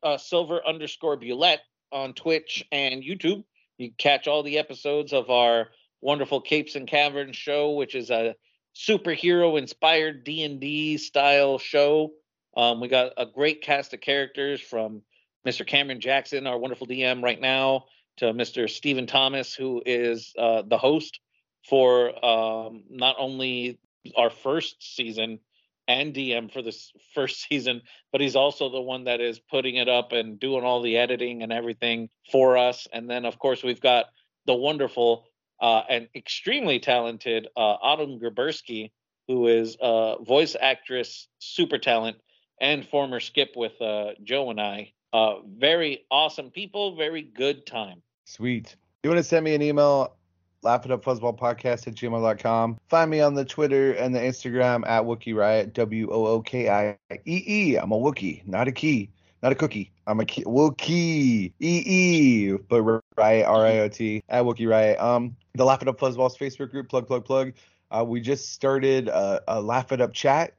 Speaker 3: uh, silver underscore bulette on Twitch and YouTube. You catch all the episodes of our wonderful Capes and Caverns show, which is a superhero inspired D&D style show. Um, we got a great cast of characters from Mr. Cameron Jackson, our wonderful DM right now, to Mr. Stephen Thomas, who is uh, the host for um, not only our first season and DM for this first season, but he's also the one that is putting it up and doing all the editing and everything for us. And then, of course, we've got the wonderful uh, and extremely talented uh, Autumn Gerbersky, who is a voice actress, super talent. and former skip with uh, Joe and I. Uh, very awesome people, very good time.
Speaker 2: Sweet. You want to send me an email? Laugh it up fuzzball podcast at gmail.com. Find me on the Twitter and the Instagram at Wookiee Riot, W O O K I E E. I'm a Wookie, not a key, not a cookie. I'm a key, Wookie, E E, but Riot, R I O T, at Wookiee Riot. Um, the Laugh It Up Fuzzballs Facebook group, plug, plug, plug. Uh, we just started a, a Laugh It Up chat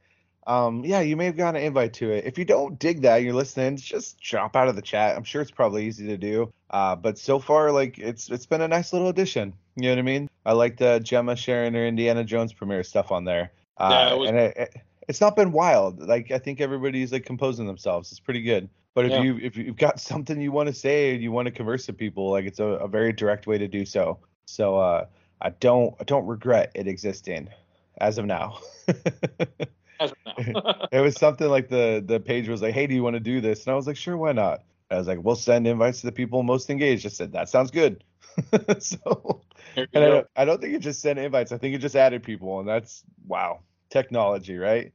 Speaker 2: um, yeah, you may have gotten an invite to it. If you don't dig that, you're listening, just drop out of the chat. I'm sure it's probably easy to do. Uh, but so far, like it's it's been a nice little addition. You know what I mean? I liked uh, Gemma sharing her Indiana Jones premiere stuff on there. Uh, yeah, it was- and it, it, it's not been wild. Like I think everybody's like composing themselves. It's pretty good. But if yeah. you if you've got something you want to say and you want to converse with people, like it's a, a very direct way to do so. So uh, I don't I don't regret it existing as of now. it was something like the the page was like, "Hey, do you want to do this?" And I was like, "Sure, why not?" I was like, "We'll send invites to the people most engaged." I said, "That sounds good." so, and I don't, I don't think it just sent invites. I think it just added people, and that's wow, technology, right?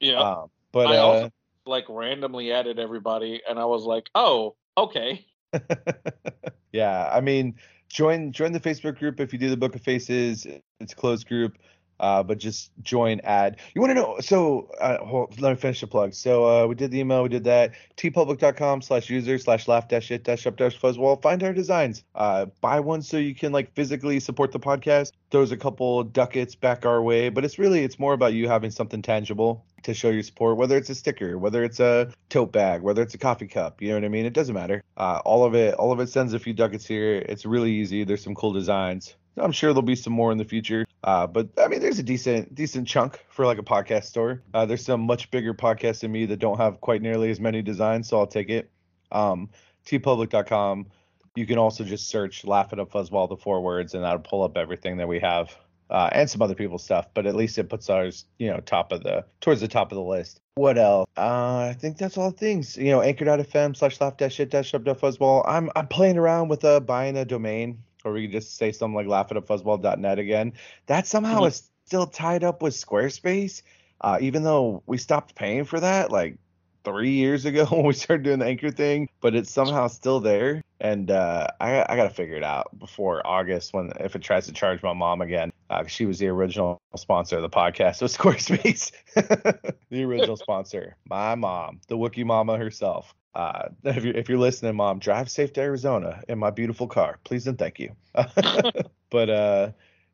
Speaker 3: Yeah. Um, but I uh, also like randomly added everybody, and I was like, "Oh, okay."
Speaker 2: yeah, I mean, join join the Facebook group if you do the Book of Faces. It's a closed group uh, but just join ad. You want to know? So uh, hold, let me finish the plug. So uh, we did the email, we did that. teepublic.com slash user slash laugh dash it dash up dash fuzzball. Find our designs. Uh, buy one so you can like physically support the podcast. Throws a couple ducats back our way, but it's really it's more about you having something tangible to show your support. Whether it's a sticker, whether it's a tote bag, whether it's a coffee cup. You know what I mean? It doesn't matter. Uh, all of it, all of it sends a few ducats here. It's really easy. There's some cool designs. I'm sure there'll be some more in the future. Uh, but I mean, there's a decent decent chunk for like a podcast store. Uh, there's some much bigger podcasts than me that don't have quite nearly as many designs, so I'll take it. Um, teepublic.com. You can also just search "Laugh It Up Fuzzball" the four words, and that'll pull up everything that we have. Uh, and some other people's stuff, but at least it puts ours, you know, top of the towards the top of the list. What else? Uh, I think that's all things. You know, anchor.fm slash laugh dash shit dash up fuzzball. I'm I'm playing around with uh buying a domain or we could just say something like laugh at fuzzball.net again. That somehow mm-hmm. is still tied up with Squarespace, uh, even though we stopped paying for that like three years ago when we started doing the anchor thing, but it's somehow still there. And uh, I, I got to figure it out before August when if it tries to charge my mom again. Uh, she was the original sponsor of the podcast. So Squarespace, the original sponsor, my mom, the Wookie Mama herself. Uh, if you're if you're listening, mom, drive safe to Arizona in my beautiful car, please and thank you. but uh,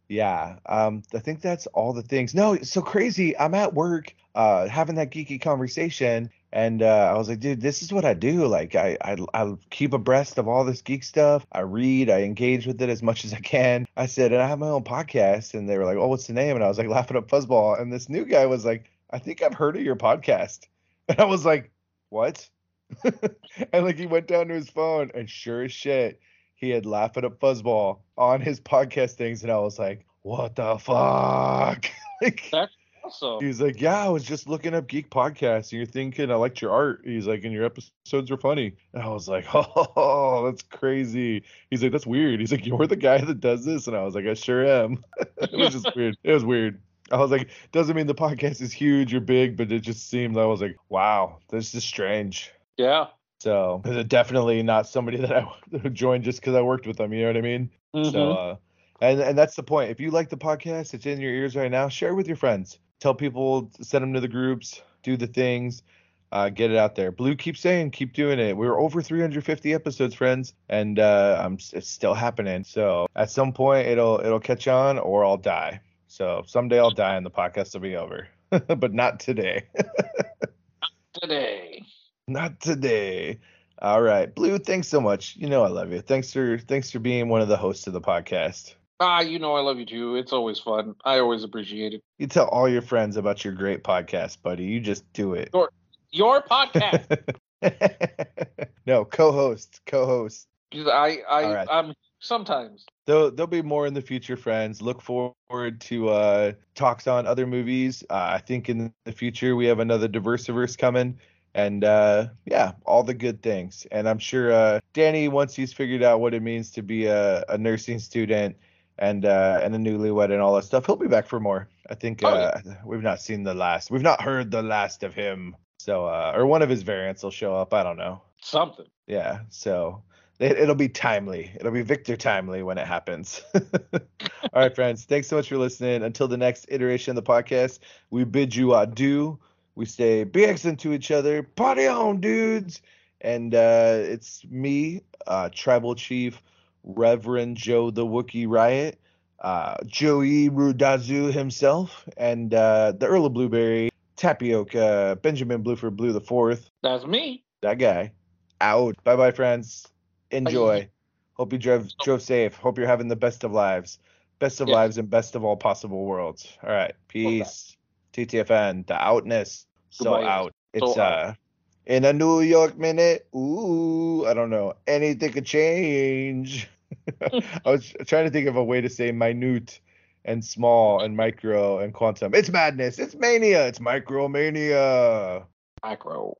Speaker 2: yeah, um, I think that's all the things. No, it's so crazy. I'm at work, uh, having that geeky conversation, and uh, I was like, dude, this is what I do. Like, I, I I keep abreast of all this geek stuff. I read, I engage with it as much as I can. I said, and I have my own podcast, and they were like, oh, what's the name? And I was like, Laugh It Up Fuzzball. And this new guy was like, I think I've heard of your podcast. And I was like, what? and like he went down to his phone and sure as shit, he had Laugh It Up Fuzzball on his podcast things, and I was like, what the fuck? like,
Speaker 3: That's awesome.
Speaker 2: He's like, yeah, I was just looking up geek podcasts, and you're thinking I liked your art. He's like, and your episodes are funny. And I was like, oh, that's crazy. He's like, that's weird. He's like, you're the guy that does this, and I was like, I sure am. it was just weird. It was weird. I was like, doesn't mean the podcast is huge or big, but it just seemed I was like, wow, this is strange.
Speaker 3: Yeah.
Speaker 2: So definitely not somebody that I joined just because I worked with them. You know what I mean? Mm-hmm. So, uh, and and that's the point. If you like the podcast, it's in your ears right now. Share it with your friends. Tell people, send them to the groups, do the things, uh, get it out there. Blue keeps saying, keep doing it. We're over 350 episodes, friends, and uh, I'm it's still happening. So at some point, it'll it'll catch on, or I'll die. So someday I'll die, and the podcast will be over. but not today.
Speaker 3: not today.
Speaker 2: Not today. All right, Blue. Thanks so much. You know I love you. Thanks for thanks for being one of the hosts of the podcast.
Speaker 3: Ah, you know I love you too. It's always fun. I always appreciate it.
Speaker 2: You tell all your friends about your great podcast, buddy. You just do it.
Speaker 3: Your, your podcast.
Speaker 2: no, co-host, co-host.
Speaker 3: I I right. I'm sometimes.
Speaker 2: There'll there'll be more in the future, friends. Look forward to uh talks on other movies. Uh, I think in the future we have another Diversiverse coming and uh, yeah, all the good things. And I'm sure uh, Danny, once he's figured out what it means to be a, a nursing student and uh, and a newlywed and all that stuff, he'll be back for more. I think oh, uh, yeah. we've not seen the last, we've not heard the last of him. So, uh, or one of his variants will show up. I don't know.
Speaker 3: Something.
Speaker 2: Yeah. So it, it'll be timely. It'll be Victor Timely when it happens. All right, friends. Thanks so much for listening. Until the next iteration of the podcast, we bid you adieu. We say be excellent to each other. Party on, dudes. And uh, it's me, uh, Tribal Chief Reverend Joe the Wookiee Riot, uh, Joey Rudazu himself, and uh, the Earl of Blueberry, Tapioca, Benjamin Blueford Blue the Fourth.
Speaker 3: That's me.
Speaker 2: That guy. Out. Bye bye, friends. Enjoy. Bye. Hope you drove drove safe. Hope you're having the best of lives. Best of lives and best of all possible worlds. All right. Peace. TTFN. The outness. So Goodbye. out. It's so uh out. in a New York minute. Ooh, I don't know. Anything could change. I was trying to think of a way to say minute and small and micro and quantum. It's madness. It's mania. It's micromania.
Speaker 3: Micro.